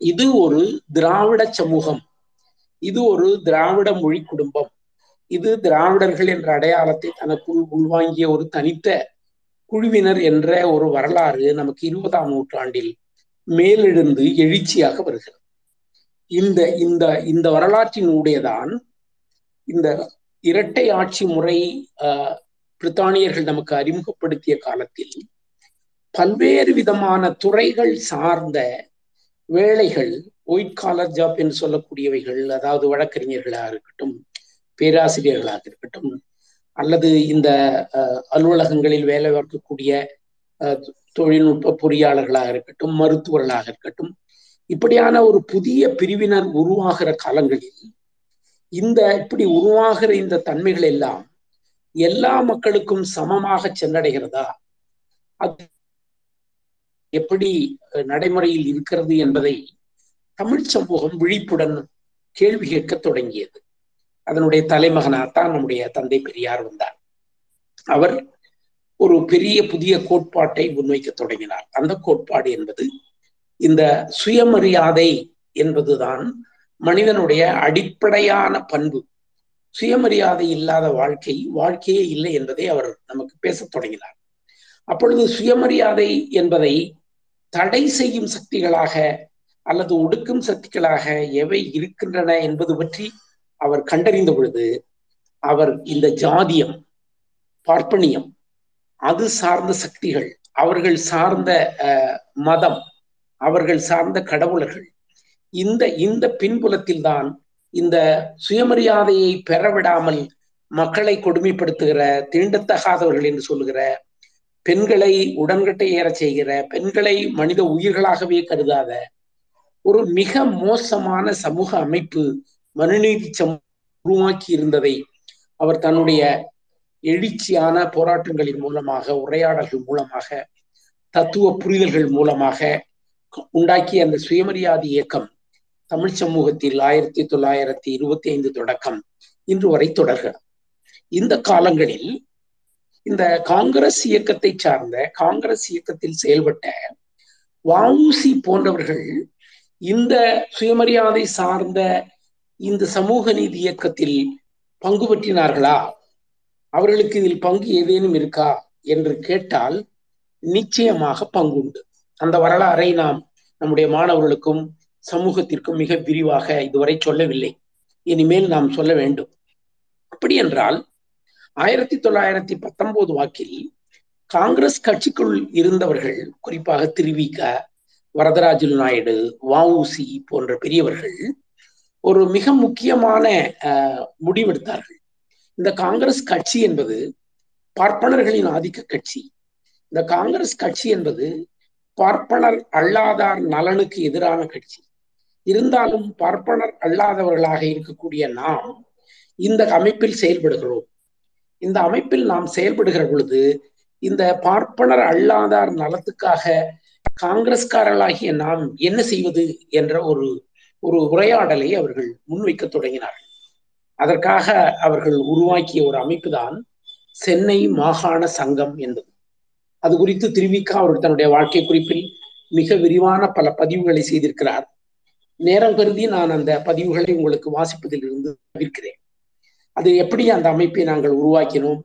இது ஒரு திராவிட சமூகம். இது ஒரு திராவிட மொழி குடும்பம். இது திராவிடர்கள் என்ற அடையாளத்தை தனக்குள் உள்வாங்கிய ஒரு தனித்த குழுவினர் என்ற ஒரு வரலாறு நமக்கு இருபதாம் நூற்றாண்டில் மேலெழுந்து எழுச்சியாக வருகிறது. இந்த இந்த இந்த வரலாற்றினுடையதான் இந்த இரட்டை ஆட்சி முறை பிரித்தானியர்கள் நமக்கு அறிமுகப்படுத்திய காலத்தில் பல்வேறு விதமான துறைகள் சார்ந்த வேலைகள் ஒயிட் காலர் ஜாப் என்று சொல்லக்கூடியவைகள் அதாவது வழக்கறிஞர்களாக இருக்கட்டும் பேராசிரியர்களாக இருக்கட்டும் அல்லது இந்த அலுவலகங்களில் வேலை பார்க்கக்கூடிய தொழில்நுட்ப பொறியாளர்களாக இருக்கட்டும் மருத்துவர்களாக இருக்கட்டும் இப்படியான ஒரு புதிய பிரிவினர் உருவாகிற காலங்களில் இந்த இப்படி உருவாகிற இந்த தன்மைகள் எல்லாம் எல்லா மக்களுக்கும் சமமாக சென்றடைகிறதா? அது எப்படி நடைமுறையில் இருக்கிறது என்பதை தமிழ் சமூகம் விழிப்புடன் கேள்வி கேட்க தொடங்கியது. அதனுடைய தலைமகனாகத்தான் நம்முடைய தந்தை பெரியார் வந்தார். அவர் ஒரு பெரிய புதிய கோட்பாட்டை முன்வைக்க தொடங்கினார். அந்த கோட்பாடு என்பது இந்த சுயமரியாதை என்பதுதான் மனிதனுடைய அடிப்படையான பண்பு. சுயமரியாதை இல்லாத வாழ்க்கை வாழ்க்கையே இல்லை என்பதை அவர் நமக்கு பேசத் தொடங்கினார். அப்பொழுது சுயமரியாதை என்பதை தடை செய்யும் சக்திகளாக அல்லது ஒடுக்கும் சக்திகளாக எவை இருக்கின்றன என்பது பற்றி அவர் கண்டறிந்த பொழுது அவர் இந்த ஜாதியம் பார்ப்பனியம் அது சார்ந்த சக்திகள் அவர்கள் சார்ந்த மதம் அவர்கள் சார்ந்த கடவுளர்கள் இந்த இந்த பின்புலத்தில் தான் இந்த சுயமரியாதையை பெறவிடாமல் மக்களை கொடுமைப்படுத்துகிற தீண்டத்தகாதவர்கள் என்று சொல்லுகிற பெண்களை உடன்கட்டை ஏறச் செய்கிற பெண்களை மனித உயிர்களாகவே கருதாத ஒரு மிக மோசமான சமூக அமைப்பு மனுநீதி சம் உருவாக்கி இருந்ததை அவர் தன்னுடைய எழுச்சியான போராட்டங்களின் மூலமாக உரையாடல்கள் மூலமாக தத்துவ புரிதல்கள் மூலமாக உண்டாக்கிய அந்த சுயமரியாதை இயக்கம் தமிழ் சமூகத்தில் ஆயிரத்தி தொள்ளாயிரத்தி இருபத்தி ஐந்து தொடக்கம் இன்று வரை தொடர்கிறது. இந்த காலங்களில் இந்த காங்கிரஸ் இயக்கத்தை சார்ந்த காங்கிரஸ் இயக்கத்தில் செயல்பட்ட வஉசி போன்றவர்கள் இந்த சுயமரியாதை சார்ந்த இந்த சமூக நீதி இயக்கத்தில் பங்கு பற்றினார்களா? அவர்களுக்கு இதில் பங்கு ஏதேனும் இருக்கா? என்று கேட்டால் நிச்சயமாக பங்குண்டு. அந்த வரலாறை நாம் நம்முடைய மாணவர்களுக்கும் சமூகத்திற்கும் மிக விரிவாக இதுவரை சொல்லவில்லை. இனிமேல் நாம் சொல்ல வேண்டும். அப்படி என்றால் ஆயிரத்தி தொள்ளாயிரத்தி பத்தொன்பது வாக்கில் காங்கிரஸ் கட்சிக்குள் இருந்தவர்கள் குறிப்பாக திருவிக வரதராஜுலு நாயுடு வஉசி போன்ற பெரியவர்கள் ஒரு மிக முக்கியமான முடிவெடுத்தார்கள். இந்த காங்கிரஸ் கட்சி என்பது பார்ப்பனர்களின் ஆதிக்க கட்சி. இந்த காங்கிரஸ் கட்சி என்பது பார்ப்பனர் அல்லாதார் நலனுக்கு எதிரான கட்சி. இருந்தாலும் பார்ப்பனர் அல்லாதவர்களாக இருக்கக்கூடிய நாம் இந்த அமைப்பில் செயல்படுகிறோம். இந்த அமைப்பில் நாம் செயல்படுகிற பொழுது இந்த பார்ப்பனர் அல்லாதார் நலத்துக்காக காங்கிரஸ்காரர்களாகிய நாம் என்ன செய்வது என்ற ஒரு ஒரு உரையாடலை அவர்கள் முன்வைக்க தொடங்கினார்கள். அதற்காக அவர்கள் உருவாக்கிய ஒரு அமைப்பு தான் சென்னை மாகாண சங்கம் என்பது. அது குறித்து திருவிக்கா அவர்கள் தன்னுடைய வாழ்க்கை குறிப்பில் மிக விரிவான பல பதிவுகளை செய்திருக்கிறார். நேரம் கருதி நான் அந்த பதிவுகளை உங்களுக்கு வாசிப்பதில் இருந்து தவிர்க்கிறேன். அது எப்படி அந்த அமைப்பை நாங்கள் உருவாக்கினோம்?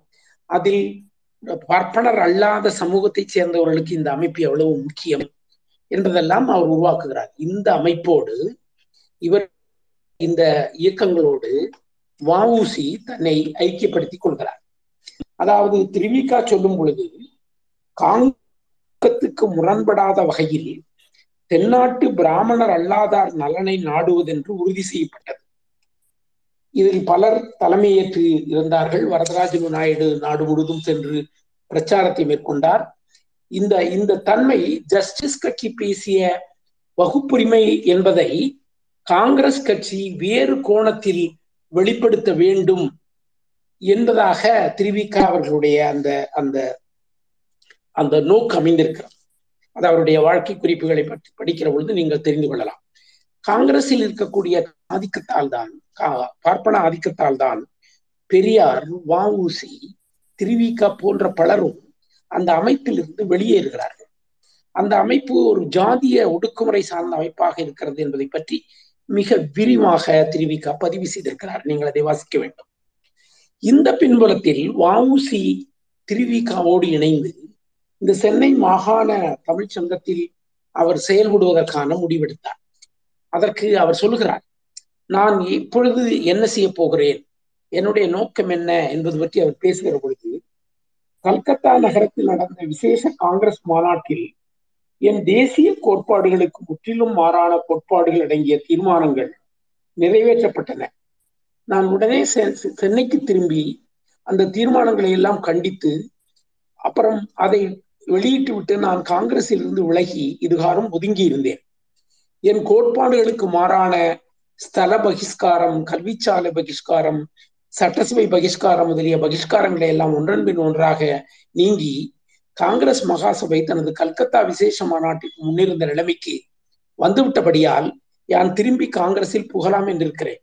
அதில் பார்ப்பனர் அல்லாத சமூகத்தைச் சேர்ந்தவர்களுக்கு இந்த அமைப்பு எவ்வளவு முக்கியம் என்பதெல்லாம் அவர் உருவாக்குகிறார். இந்த அமைப்போடு இவர் இந்த இயக்கங்களோடு வஉசி தன்னை ஐக்கியப்படுத்திக் கொள்கிறார். அதாவது திருவிக்கா சொல்லும் பொழுது காங்கத்துக்கு முரண்படாத வகையில் தென்னாட்டு பிராமணர் அல்லாதார் நலனை நாடுவதென்று உறுதி செய்யப்பட்டது. இதில் பலர் தலைமையேற்று இருந்தார்கள். வரதராஜனு நாயுடு நாடு முழுதும் சென்று பிரச்சாரத்தை மேற்கொண்டார். இந்த இந்த தன்மை ஜஸ்டிஸ் கட்சி பேசிய வகுப்புரிமை என்பதை காங்கிரஸ் கட்சி வேறு கோணத்தில் வெளிப்படுத்த வேண்டும் என்பதாக திருவிக்கா அவர்களுடைய அந்த அந்த அந்த நோக்கு அமைந்திருக்கிறது. அது அவருடைய வாழ்க்கை குறிப்புகளை பற்றி படிக்கிற பொழுது நீங்கள் தெரிந்து கொள்ளலாம். காங்கிரஸில் இருக்கக்கூடிய ஆதிக்கத்தால் தான் பார்ப்பன ஆதிக்கத்தால் தான் பெரியார் வஉசி திருவிக போன்ற பலரும் அந்த அமைப்பிலிருந்து வெளியேறுகிறார்கள். அந்த அமைப்பு ஒரு ஜாதிய ஒடுக்குமுறை சார்ந்த அமைப்பாக இருக்கிறது என்பதை பற்றி மிக விரிவாக திருவிக பதிவு செய்திருக்கிறார். நீங்கள் அதை வாசிக்க வேண்டும். இந்த பின்புலத்தில் வஉசி திருவிக்காவோடு இணைந்து இந்த சென்னை மாகாண தமிழ் சங்கத்தில் அவர் செயல்படுவதற்கான முடிவெடுத்தார். அதற்கு அவர் சொல்லுகிறார் நான் இப்பொழுது என்ன செய்ய போகிறேன்? என்னுடைய நோக்கம் என்ன? என்பது பற்றி அவர் பேசுகிற பொழுது கல்கத்தா நகரத்தில் நடந்த விசேஷ காங்கிரஸ் மாநாட்டில் என் தேசிய கோட்பாடுகளுக்கு முற்றிலும் மாறான கோட்பாடுகள் அடங்கிய தீர்மானங்கள் நிறைவேற்றப்பட்டன. நான் உடனே சென்னைக்கு திரும்பி அந்த தீர்மானங்களை எல்லாம் கண்டித்து அப்புறம் அதை வெளியிட்டு விட்டு நான் காங்கிரஸில் இருந்து விலகி இதுகாரம் ஒதுங்கி இருந்தேன். என் கோட்பாடுகளுக்கு மாறான ஸ்தல பகிஷ்காரம் கல்விச்சாலை பகிஷ்காரம் சட்டசபை பகிஷ்காரம் முதலிய பகிஷ்காரங்களை எல்லாம் ஒன்றன் பின் ஒன்றாக நீங்கி காங்கிரஸ் மகாசபை தனது கல்கத்தா விசேஷ மாநாட்டிற்கு முன்னிருந்த நிலைமைக்கு வந்துவிட்டபடியால் யான் திரும்பி காங்கிரஸில் புகலாம் என்றிருக்கிறேன்.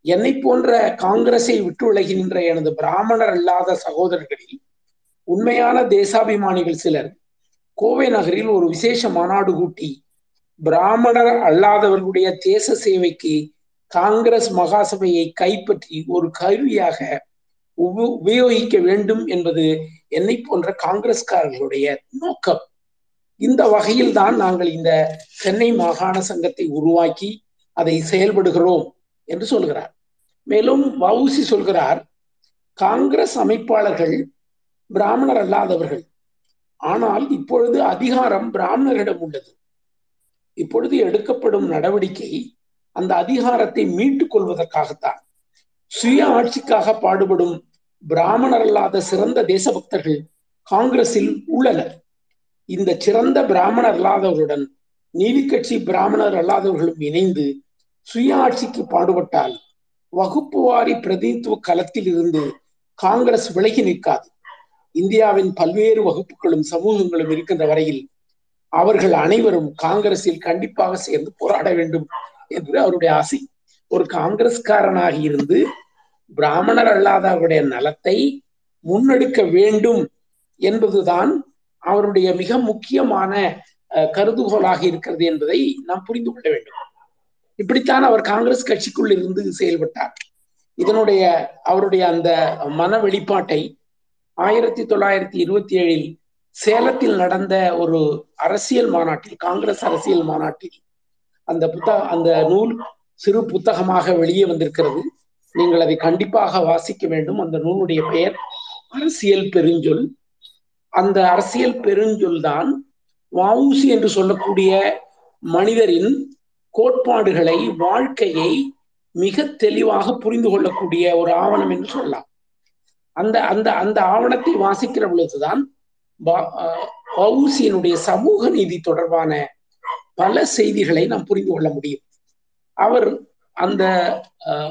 என்னை போன்ற காங்கிரஸை விட்டு விலகி எனது பிராமணர் அல்லாத சகோதரர்களில் உண்மையான தேசாபிமானிகள் சிலர் கோவை நகரில் ஒரு விசேஷ மாநாடு கூட்டி பிராமணர் அல்லாதவர்களுடைய தேச சேவைக்கு காங்கிரஸ் மகாசபையை கைப்பற்றி ஒரு கருவியாக உபயோகிக்க வேண்டும் என்பது என்னை போன்ற காங்கிரஸ்காரர்களுடைய நோக்கம் இந்த வகையில் தான் நாங்கள் இந்த சென்னை மாகாண சங்கத்தை உருவாக்கி அதை செயல்படுகிறோம் என்று சொல்கிறார். மேலும் வவுசி சொல்கிறார் காங்கிரஸ் அமைப்பாளர்கள் பிராமணர் அல்லாதவர்கள் ஆனால் இப்பொழுது அதிகாரம் பிராமணரிடம் உள்ளது. இப்பொழுது எடுக்கப்படும் நடவடிக்கை அந்த அதிகாரத்தை மீட்டுக் கொள்வதற்காகத்தான். சுய ஆட்சிக்காக பாடுபடும் பிராமணர் அல்லாத சிறந்த தேசபக்தர்கள் காங்கிரஸில் உள்ளனர். இந்த சிறந்த பிராமணர் அல்லாதவர்களுடன் நீதி கட்சி பிராமணர் அல்லாதவர்களும் இணைந்து சுய ஆட்சிக்கு பாடுபட்டால் வகுப்பு வாரி பிரதிநிதித்துவ களத்தில் இருந்து காங்கிரஸ் விலகி நிற்காது. இந்தியாவின் பல்வேறு வகுப்புகளும் சமூகங்களும் இருக்கின்ற வரையில் அவர்கள் அனைவரும் காங்கிரஸில் கண்டிப்பாக சேர்ந்து போராட வேண்டும் என்று அவருடைய ஆசை. ஒரு காங்கிரஸ்காரனாக இருந்து பிராமணர் அல்லாதவருடைய நலத்தை முன்னெடுக்க வேண்டும் என்பதுதான் அவருடைய மிக முக்கியமான கருதுகோளாக இருக்கிறது என்பதை நாம் புரிந்து கொள்ள வேண்டும். இப்படித்தான் அவர் காங்கிரஸ் கட்சிக்குள் இருந்து செயல்பட்டார். இதனுடைய அவருடைய அந்த மன வெளிப்பாட்டை ஆயிரத்தி தொள்ளாயிரத்தி இருபத்தி ஏழில் சேலத்தில் நடந்த ஒரு அரசியல் மாநாட்டில் காங்கிரஸ் அரசியல் மாநாட்டில் அந்த புத்தக அந்த நூல் சிறு புத்தகமாக வெளியே வந்திருக்கிறது. நீங்கள் அதை கண்டிப்பாக வாசிக்க வேண்டும். அந்த நூலுடைய பெயர் அரசியல் பெருஞ்சொல். அந்த அரசியல் பெருஞ்சொல் தான் வவுசி என்று சொல்லக்கூடிய மனிதரின் கோட்பாடுகளை வாழ்க்கையை மிக தெளிவாக புரிந்து கொள்ளக்கூடிய ஒரு ஆவணம் என்று சொல்லலாம். அந்த அந்த அந்த ஆவணத்தை வாசிக்கிற பொழுதுதான் வவுசியினுடைய சமூக நீதி தொடர்பான பல செய்திகளை நாம் புரிந்து கொள்ள முடியும். அவர் அந்த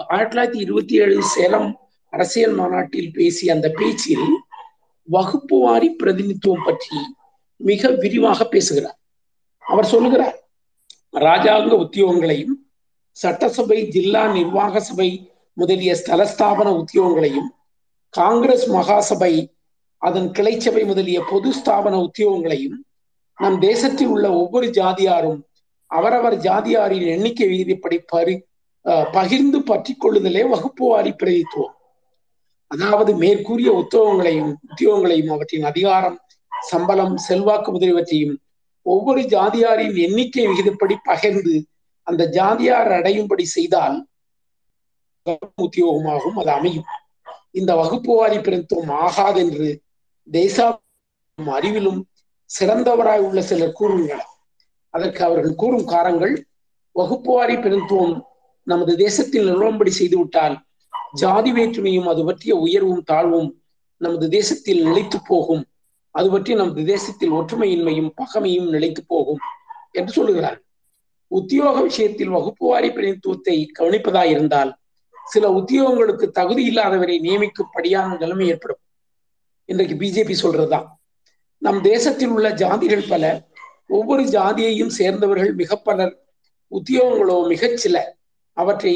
ஆயிரத்தி தொள்ளாயிரத்தி இருபத்தி ஏழு சேலம் அரசியல் மாநாட்டில் பேசிய அந்த பேச்சில் வகுப்பு வாரி பிரதிநிதித்துவம் பற்றி மிக விரிவாக பேசுகிறார். அவர் சொல்லுகிறார் ராஜாங்க உத்தியோகங்களையும் சட்டசபை ஜில்லா நிர்வாக சபை முதலிய ஸ்தலஸ்தாபன உத்தியோகங்களையும் காங்கிரஸ் மகாசபை அதன் கிளைச்சபை முதலிய பொது ஸ்தாபன உத்தியோகங்களையும் நம் தேசத்தில் உள்ள ஒவ்வொரு ஜாதியாரும் அவரவர் ஜாதியாரின் எண்ணிக்கை விகிதப்படி பறி பகிர்ந்து பற்றி கொள்ளுதலே வகுப்பு வாரி பிரதித்துவம் அதாவது மேற்கூறிய உத்தியோகங்களையும் உத்தியோகங்களையும் அவற்றின் அதிகாரம் சம்பளம் செல்வாக்கு முதலியவற்றையும் ஒவ்வொரு ஜாதியாரின் எண்ணிக்கை விகிதப்படி பகிர்ந்து அந்த ஜாதியார் அடையும்படி செய்தால் உத்தியோகமாகவும் அது அமையும். இந்த வகுப்பு வாரி பிரதித்துவம் ஆகாதென்று தேசா அறிவிலும் சிறந்தவராய் உள்ள சிலர் கூறுகின்றனர். அதற்கு அவர்கள் கூறும் காரங்கள் வகுப்பு வாரி பிரதித்துவம் நமது தேசத்தில் நிலவும்படி செய்துவிட்டால் ஜாதி வேற்றுமையும் அது பற்றிய உயர்வும் தாழ்வும் நமது தேசத்தில் நிலைத்து போகும். அது பற்றி நமது தேசத்தில் ஒற்றுமையின்மையும் பகமையும் நிலைத்து போகும் என்று சொல்லுகிறார். உத்தியோக விஷயத்தில் வகுப்பு வாரி பிரதித்துவத்தை கவனிப்பதாயிருந்தால் சில உத்தியோகங்களுக்கு தகுதி இல்லாதவரை நியமிக்கும்படியான நிலைமை ஏற்படும். இன்றைக்கு பிஜேபி சொல்றதுதான். நம் தேசத்தில் உள்ள ஜாதிகள் பல ஒவ்வொரு ஜாதியையும் சேர்ந்தவர்கள் மிக பலர் உத்தியோகங்களோ மிகச்சில. அவற்றை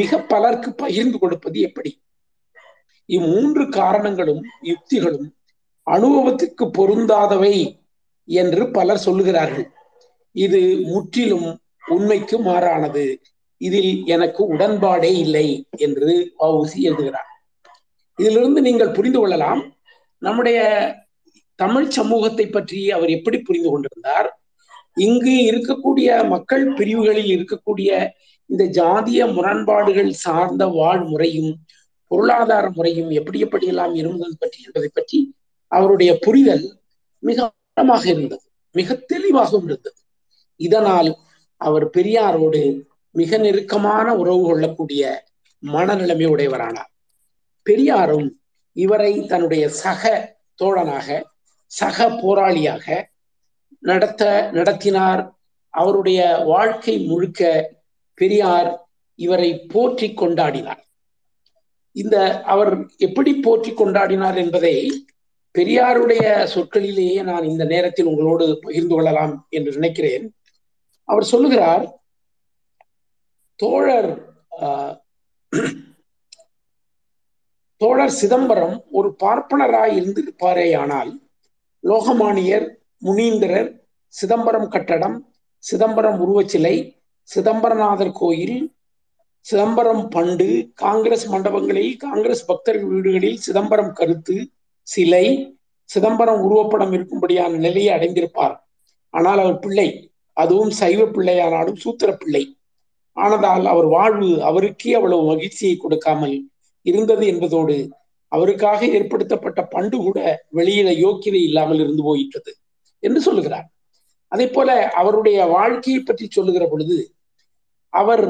மிக பலருக்கு பகிர்ந்து கொடுப்பது எப்படி? இம்மூன்று காரணங்களும் யுக்திகளும் அனுபவத்துக்கு பொருந்தாதவை என்று பலர் சொல்லுகிறார்கள். இது முற்றிலும் உண்மைக்கு மாறானது. இதில் எனக்கு உடன்பாடே இல்லை என்று வவுசி எழுதுகிறார். இதிலிருந்து நீங்கள் புரிந்து கொள்ளலாம் நம்முடைய தமிழ் சமூகத்தை பற்றி அவர் எப்படி புரிந்து கொண்டிருந்தார்? இங்கு இருக்கக்கூடிய மக்கள் பிரிவுகளில் இருக்கக்கூடிய இந்த ஜாதிய முரண்பாடுகள் சார்ந்த வாழ்முறையும் பொருளாதார முறையும் எப்படி எப்படியெல்லாம் இருந்தது பற்றி என்பதை பற்றி அவருடைய புரிதல் மிக ஆழமாக இருந்தது மிக தெளிவாகவும் இருந்தது. இதனால் அவர் பெரியாரோடு மிக நெருக்கமான உறவு கொள்ளக்கூடிய மனநிலைமை உடையவரானார். பெரியாரும் இவரை தன்னுடைய சக தோழனாக சக போராளியாக நடத்த நடத்தினார். அவருடைய வாழ்க்கை முழுக்க பெரியார் இவரை போற்றி கொண்டாடினார். இந்த அவர் எப்படி போற்றி கொண்டாடினார் என்பதை பெரியாருடைய சொற்களிலேயே நான் இந்த நேரத்தில் உங்களோடு பகிர்ந்து கொள்ளலாம் என்று நினைக்கிறேன். அவர் சொல்லுகிறார் தோழர் தோழர் சிதம்பரம் ஒரு பார்ப்பனராய் இருந்திருப்பாரே ஆனால் லோகமானியர் முனீந்திரர் சிதம்பரம் கட்டடம் சிதம்பரம் உருவச்சிலை சிதம்பரநாதர் கோயில் சிதம்பரம் பண்டு காங்கிரஸ் மண்டபங்களில் காங்கிரஸ் பக்தர்கள் வீடுகளில் சிதம்பரம் கருத்து சிலை சிதம்பரம் உருவப்படம் இருக்கும்படியான நிலையை அடைந்திருப்பார். ஆனால் அவர் பிள்ளை அதுவும் சைவ பிள்ளையானாலும் சூத்திர பிள்ளை. ஆனதால் அவர் வாழ்வு அவருக்கே அவ்வளவு மகிழ்ச்சியை கொடுக்காமல் இருந்தது என்பதோடு அவருக்காக ஏற்படுத்தப்பட்ட பண்டு கூட வெளியில யோக்கியதை இல்லாமல் இருந்து போயிட்டது என்று சொல்லுகிறார். அதே போல அவருடைய வாழ்க்கையை பற்றி சொல்லுகிற பொழுது அவர்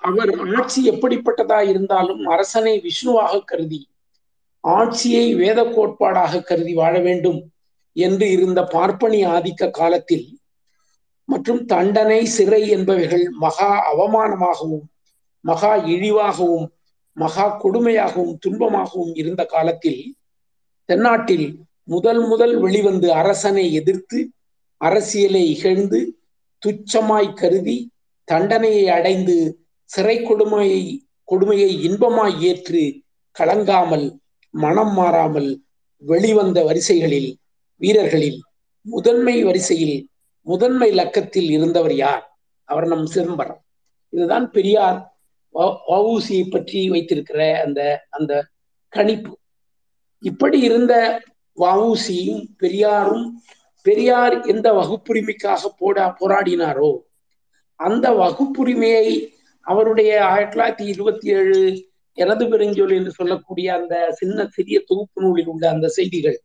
அவர் ஆட்சி எப்படிப்பட்டதா இருந்தாலும் அரசனை விஷ்ணுவாக கருதி ஆட்சியை வேத கோட்பாடாக கருதி வாழ வேண்டும் என்று இருந்த பார்ப்பனி ஆதிக்க காலத்தில் மற்றும் தண்டனை சிறை என்பவைகள் மகா அவமானமாகவும் மகா இழிவாகவும் மகா கொடுமையாகவும் துன்பமாகவும் இருந்த காலத்தில் தென்னாட்டில் முதல் முதல் வெளிவந்து அரசனை எதிர்த்து அரசியலை இகழ்ந்து துச்சமாய் கருதி தண்டனையை அடைந்து சிறை கொடுமையை கொடுமையை இன்பமாய் ஏற்று கலங்காமல் மனம் மாறாமல் வெளிவந்த வரிசைகளில் வீரர்களில் முதன்மை வரிசையில் முதன்மை லக்கத்தில் இருந்தவர் யார்? அவர் நம் சிதம்பரம். இதுதான் பெரியார் வவுசியை பற்றி வைத்திருக்கிற அந்த அந்த கணிப்பு. இப்படி இருந்த வவுசியும் பெரியாரும் பெரியார் எந்த வகுப்புரிமைக்காக போடா போராடினாரோ அந்த வகுப்புரிமையை அவருடைய ஆயிரத்தி தொள்ளாயிரத்தி இருபத்தி ஏழு எனது பெருஞ்சொல் என்று சொல்லக்கூடிய அந்த சின்ன சிறிய தொகுப்பு நூலில் உள்ள அந்த செய்திகள்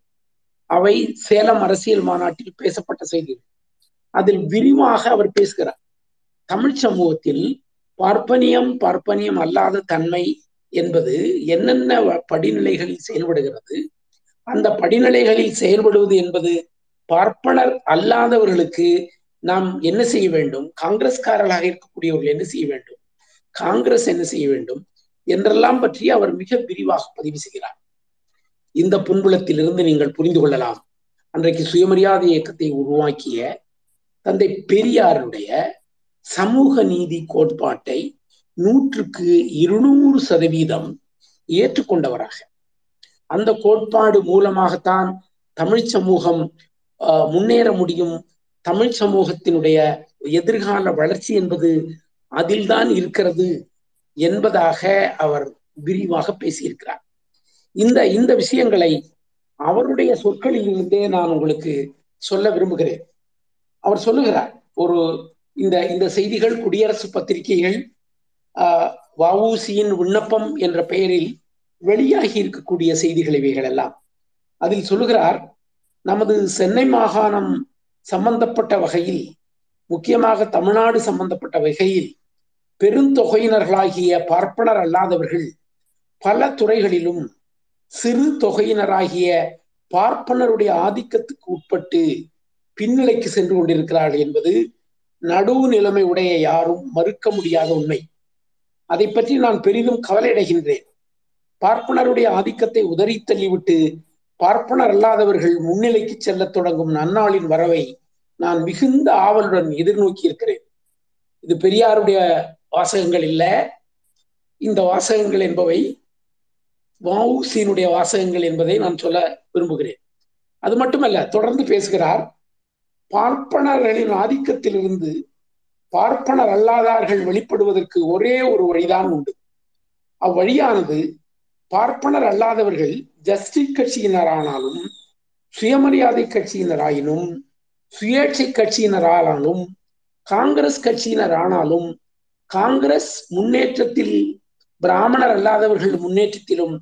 அவை சேலம் அரசியல் மாநாட்டில் பேசப்பட்ட செய்திகள். அதில் விரிவாக அவர் பேசுகிறார். தமிழ் சமூகத்தில் பார்ப்பனியம் பார்ப்பனியம் அல்லாத தன்மை என்பது என்னென்ன படிநிலைகளில் செயல்படுகிறது அந்த படிநிலைகளில் செயல்படுவது என்பது பார்ப்பனர் அல்லாதவர்களுக்கு நாம் என்ன செய்ய வேண்டும்? காங்கிரஸ்காரர்களாக இருக்கக்கூடியவர்கள் என்ன செய்ய வேண்டும்? காங்கிரஸ் என்ன செய்ய வேண்டும்? என்றெல்லாம் பற்றி அவர் மிக விரிவாக பதிவு செய்கிறார். இந்த புன்புலத்திலிருந்து நீங்கள் புரிந்து கொள்ளலாம். அன்றைக்கு சுயமரியாதை இயக்கத்தை உருவாக்கிய தந்தை பெரியாருடைய சமூக நீதி கோட்பாட்டை நூற்றுக்கு இருநூறு சதவீதம் ஏற்றுக்கொண்டவராக. அந்த கோட்பாடு மூலமாகத்தான் தமிழ் சமூகம் முன்னேற முடியும் தமிழ் சமூகத்தினுடைய எதிர்கால வளர்ச்சி என்பது அதில்தான் இருக்கிறது என்பதாக அவர் விரிவாக பேசியிருக்கிறார். இந்த இந்த விஷயங்களை அவருடைய சொற்களில் இருந்தே நான் உங்களுக்கு சொல்ல விரும்புகிறேன். அவர் சொல்லுகிறார் ஒரு இந்த இந்த செய்திகள் குடியரசு பத்திரிகைகள் வவுசியின் விண்ணப்பம் என்ற பெயரில் வெளியாகி இருக்கக்கூடிய செய்திகள் இவைகள் எல்லாம் அதில் சொல்லுகிறார் நமது சென்னை மாகாணம் சம்பந்தப்பட்ட வகையில் முக்கியமாக தமிழ்நாடு சம்பந்தப்பட்ட வகையில் பெருந்தொகையினர்களாகிய பார்ப்பனர் அல்லாதவர்கள் பல துறைகளிலும் சிறு தொகையினராகிய பார்ப்பனருடைய ஆதிக்கத்துக்கு உட்பட்டு பின்னிலைக்கு சென்று கொண்டிருக்கிறார்கள் என்பது நடுவு நிலைமை உடைய யாரும் மறுக்க முடியாத உண்மை. அதை பற்றி நான் பெரிதும் கவலையடைகின்றேன். பார்ப்பனருடைய ஆதிக்கத்தை உதறி தள்ளிவிட்டு பார்ப்பனர் அல்லாதவர்கள் முன்னிலைக்கு செல்ல தொடங்கும் நன்னாளின் வரவை நான் மிகுந்த ஆவலுடன் எதிர்நோக்கி இருக்கிறேன். இது பெரியாருடைய வாசகங்கள் இல்ல. இந்த வாசகங்கள் என்பவை வவுசியினுடைய வாசகங்கள் என்பதை நான் சொல்ல விரும்புகிறேன். அது மட்டுமல்ல தொடர்ந்து பேசுகிறார் பார்ப்பனர்களின் ஆதிக்கத்திலிருந்து பார்ப்பனர் அல்லாதார்கள் வெளிப்படுவதற்கு ஒரே ஒரு வழிதான் உண்டு. அவ்வழியானது பார்ப்பனர் அல்லாதவர்கள் ஜஸ்டிஸ் கட்சியினரானாலும் சுயமரியாதை கட்சியினராயினும் சுயேட்சை கட்சியினரானாலும் காங்கிரஸ் கட்சியினர் ஆனாலும் காங்கிரஸ் முன்னேற்றத்தில் பிராமணர் அல்லாதவர்கள் முன்னேற்றத்திலும்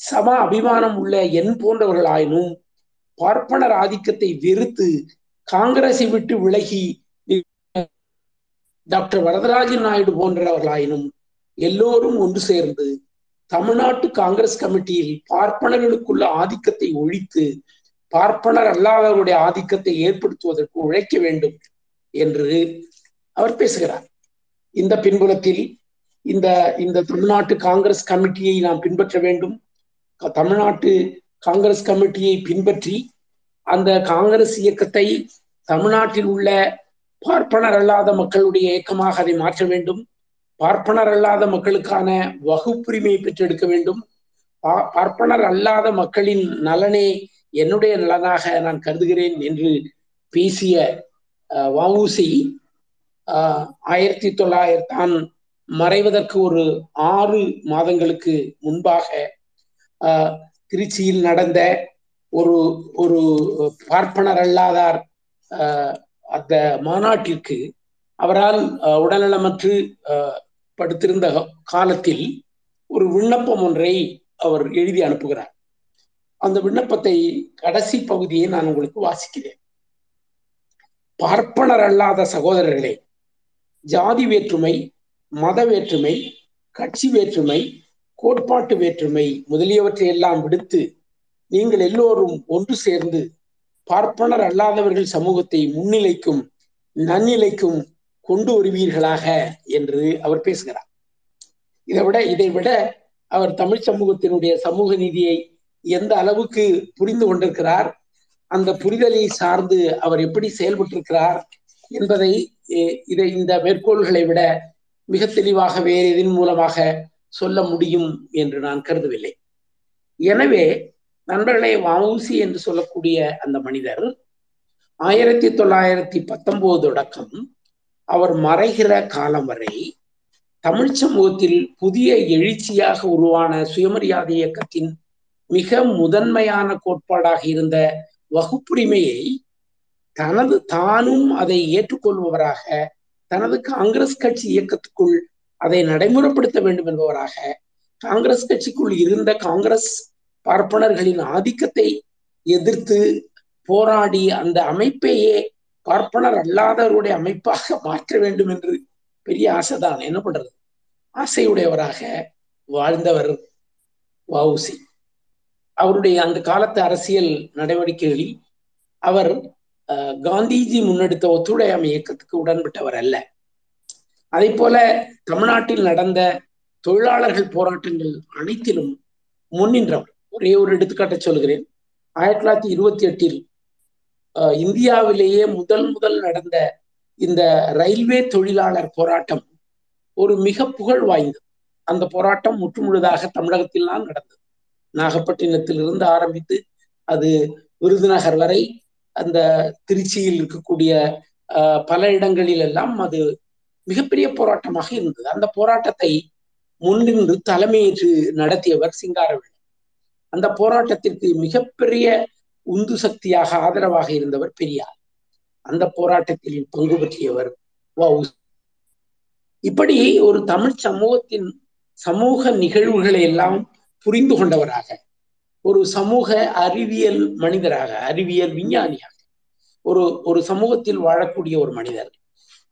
சம அபிமானம் உள்ள என் போன்றவர்களாயினும் பார்ப்பனர் ஆதிக்கத்தை வெறுத்து காங்கிரஸை விட்டு விலகி டாக்டர் வரதராஜன் நாயுடு போன்றவர்களாயினும் எல்லோரும் ஒன்று சேர்ந்து தமிழ்நாட்டு காங்கிரஸ் கமிட்டியில் பார்ப்பனர்களுக்குள்ள ஆதிக்கத்தை ஒழித்து பார்ப்பனர் அல்லாதவருடைய ஆதிக்கத்தை ஏற்படுத்துவதற்கு உழைக்க வேண்டும் என்று அவர் பேசுகிறார். இந்த பின்புலத்தில் இந்த இந்த தமிழ்நாட்டு காங்கிரஸ் கமிட்டியை நாம் பின்பற்ற வேண்டும். தமிழ்நாட்டு காங்கிரஸ் கமிட்டியை பின்பற்றி அந்த காங்கிரஸ் இயக்கத்தை தமிழ்நாட்டில் உள்ள பார்ப்பனர் அல்லாத மக்களுடைய இயக்கமாக அதை மாற்ற வேண்டும். பார்ப்பனர் அல்லாத மக்களுக்கான வகுப்புரிமையை பெற்றெடுக்க வேண்டும். பார்ப்பனர் அல்லாத மக்களின் நலனே என்னுடைய நலனாக நான் கருதுகிறேன் என்று பேசிய வவுசி ஆயிரத்தி தொள்ளாயிரத்தி தான் மறைவதற்கு ஒரு ஆறு மாதங்களுக்கு முன்பாக திருச்சியில் நடந்த ஒரு ஒரு பார்ப்பனர் அல்லாதார் அந்த மாநாட்டிற்கு அவரால் உடல்நலமற்று படுத்திருந்த காலத்தில் ஒரு விண்ணப்பம் ஒன்றை அவர் எழுதி அனுப்புகிறார். அந்த விண்ணப்பத்தை கடைசி பகுதியை நான் உங்களுக்கு வாசிக்கிறேன். பார்ப்பனர் அல்லாத சகோதரர்களே ஜாதி வேற்றுமை மத வேற்றுமை கட்சி வேற்றுமை கோட்பாட்டு வேற்றுமை முதலியவற்றை எல்லாம் விடுத்து நீங்கள் எல்லோரும் ஒன்று சேர்ந்து பார்ப்பனர் அல்லாதவர்கள் சமூகத்தை முன்னிலைக்கும் நன்னிலைக்கும் கொண்டு வருவீர்களாக என்று அவர் பேசுகிறார். இதை விட இதை விட அவர் தமிழ் சமூகத்தினுடைய சமூக நீதியை எந்த அளவுக்கு புரிந்து கொண்டிருக்கிறார் அந்த புரிதலை சார்ந்து அவர் எப்படி செயல்பட்டிருக்கிறார் என்பதை இதை இந்த மேற்கோள்களை விட மிக தெளிவாக வேறு எதன் மூலமாக சொல்ல முடியும் என்று நான் கருதவில்லை. எனவே நண்பர்களே வவுசி என்று சொல்லக்கூடிய அந்த மனிதர் ஆயிரத்தி தொள்ளாயிரத்தி பத்தொன்பது தொடக்கம் அவர் மறைகிற காலம் வரை தமிழ் சமூகத்தில் புதிய எழுச்சியாக உருவான சுயமரியாதை இயக்கத்தின் மிக முதன்மையான கோட்பாடாக இருந்த வகுப்புரிமையை தனது தானும் அதை ஏற்றுக்கொள்பவராக தனது காங்கிரஸ் கட்சி இயக்கத்துக்குள் அதை நடைமுறைப்படுத்த வேண்டும் என்பவராக காங்கிரஸ் கட்சிக்குள் இருந்த காங்கிரஸ் பார்ப்பனர்களின் ஆதிக்கத்தை எதிர்த்து போராடி அந்த அமைப்பையே பார்ப்பனர் அல்லாதவருடைய அமைப்பாக மாற்ற வேண்டும் என்று பெரிய ஆசைதான். என்ன பண்றது? ஆசையுடையவராக வாழ்ந்தவர் வவுசி அவருடைய அந்த காலத்து அரசியல் நடவடிக்கைகளில் அவர் காந்திஜி முன்னெடுத்த ஒத்துழையாமை இயக்கத்துக்கு உடன்பட்டவர் அல்ல. அதே போல தமிழ்நாட்டில் நடந்த தொழிலாளர்கள் போராட்டங்கள் அனைத்திலும் முன்னின்றவர். ஒரே ஒரு எடுத்துக்காட்டை சொல்கிறேன் ஆயிரத்தி தொள்ளாயிரத்தி இருபத்தி எட்டில் இந்தியாவிலேயே முதல் முதல் நடந்த இந்த ரயில்வே தொழிலாளர் போராட்டம் ஒரு மிக புகழ் வாய்ந்தது. அந்த போராட்டம் முற்றுமுழுதாக தமிழகத்தில்தான் நடந்தது நடந்தது. நாகப்பட்டினத்திலிருந்து ஆரம்பித்து அது விருதுநகர் வரை அந்த திருச்சியில் இருக்கக்கூடிய பல இடங்களில் எல்லாம் அது மிகப்பெரிய போராட்டமாக இருந்தது. அந்த போராட்டத்தை முன்னின்று தலைமையேற்று நடத்தியவர் சிங்காரவேலன். அந்த போராட்டத்திற்கு மிகப்பெரிய உந்து சக்தியாக ஆதரவாக இருந்தவர் பெரியார். அந்த போராட்டத்தில் பங்கு பற்றியவர் இப்படி ஒரு தமிழ் சமூகத்தின் சமூக நிகழ்வுகளை எல்லாம் புரிந்து கொண்டவராக ஒரு சமூக அறிவியல் மனிதராக அறிவியல் விஞ்ஞானியாக ஒரு ஒரு சமூகத்தில் வாழக்கூடிய ஒரு மனிதர்.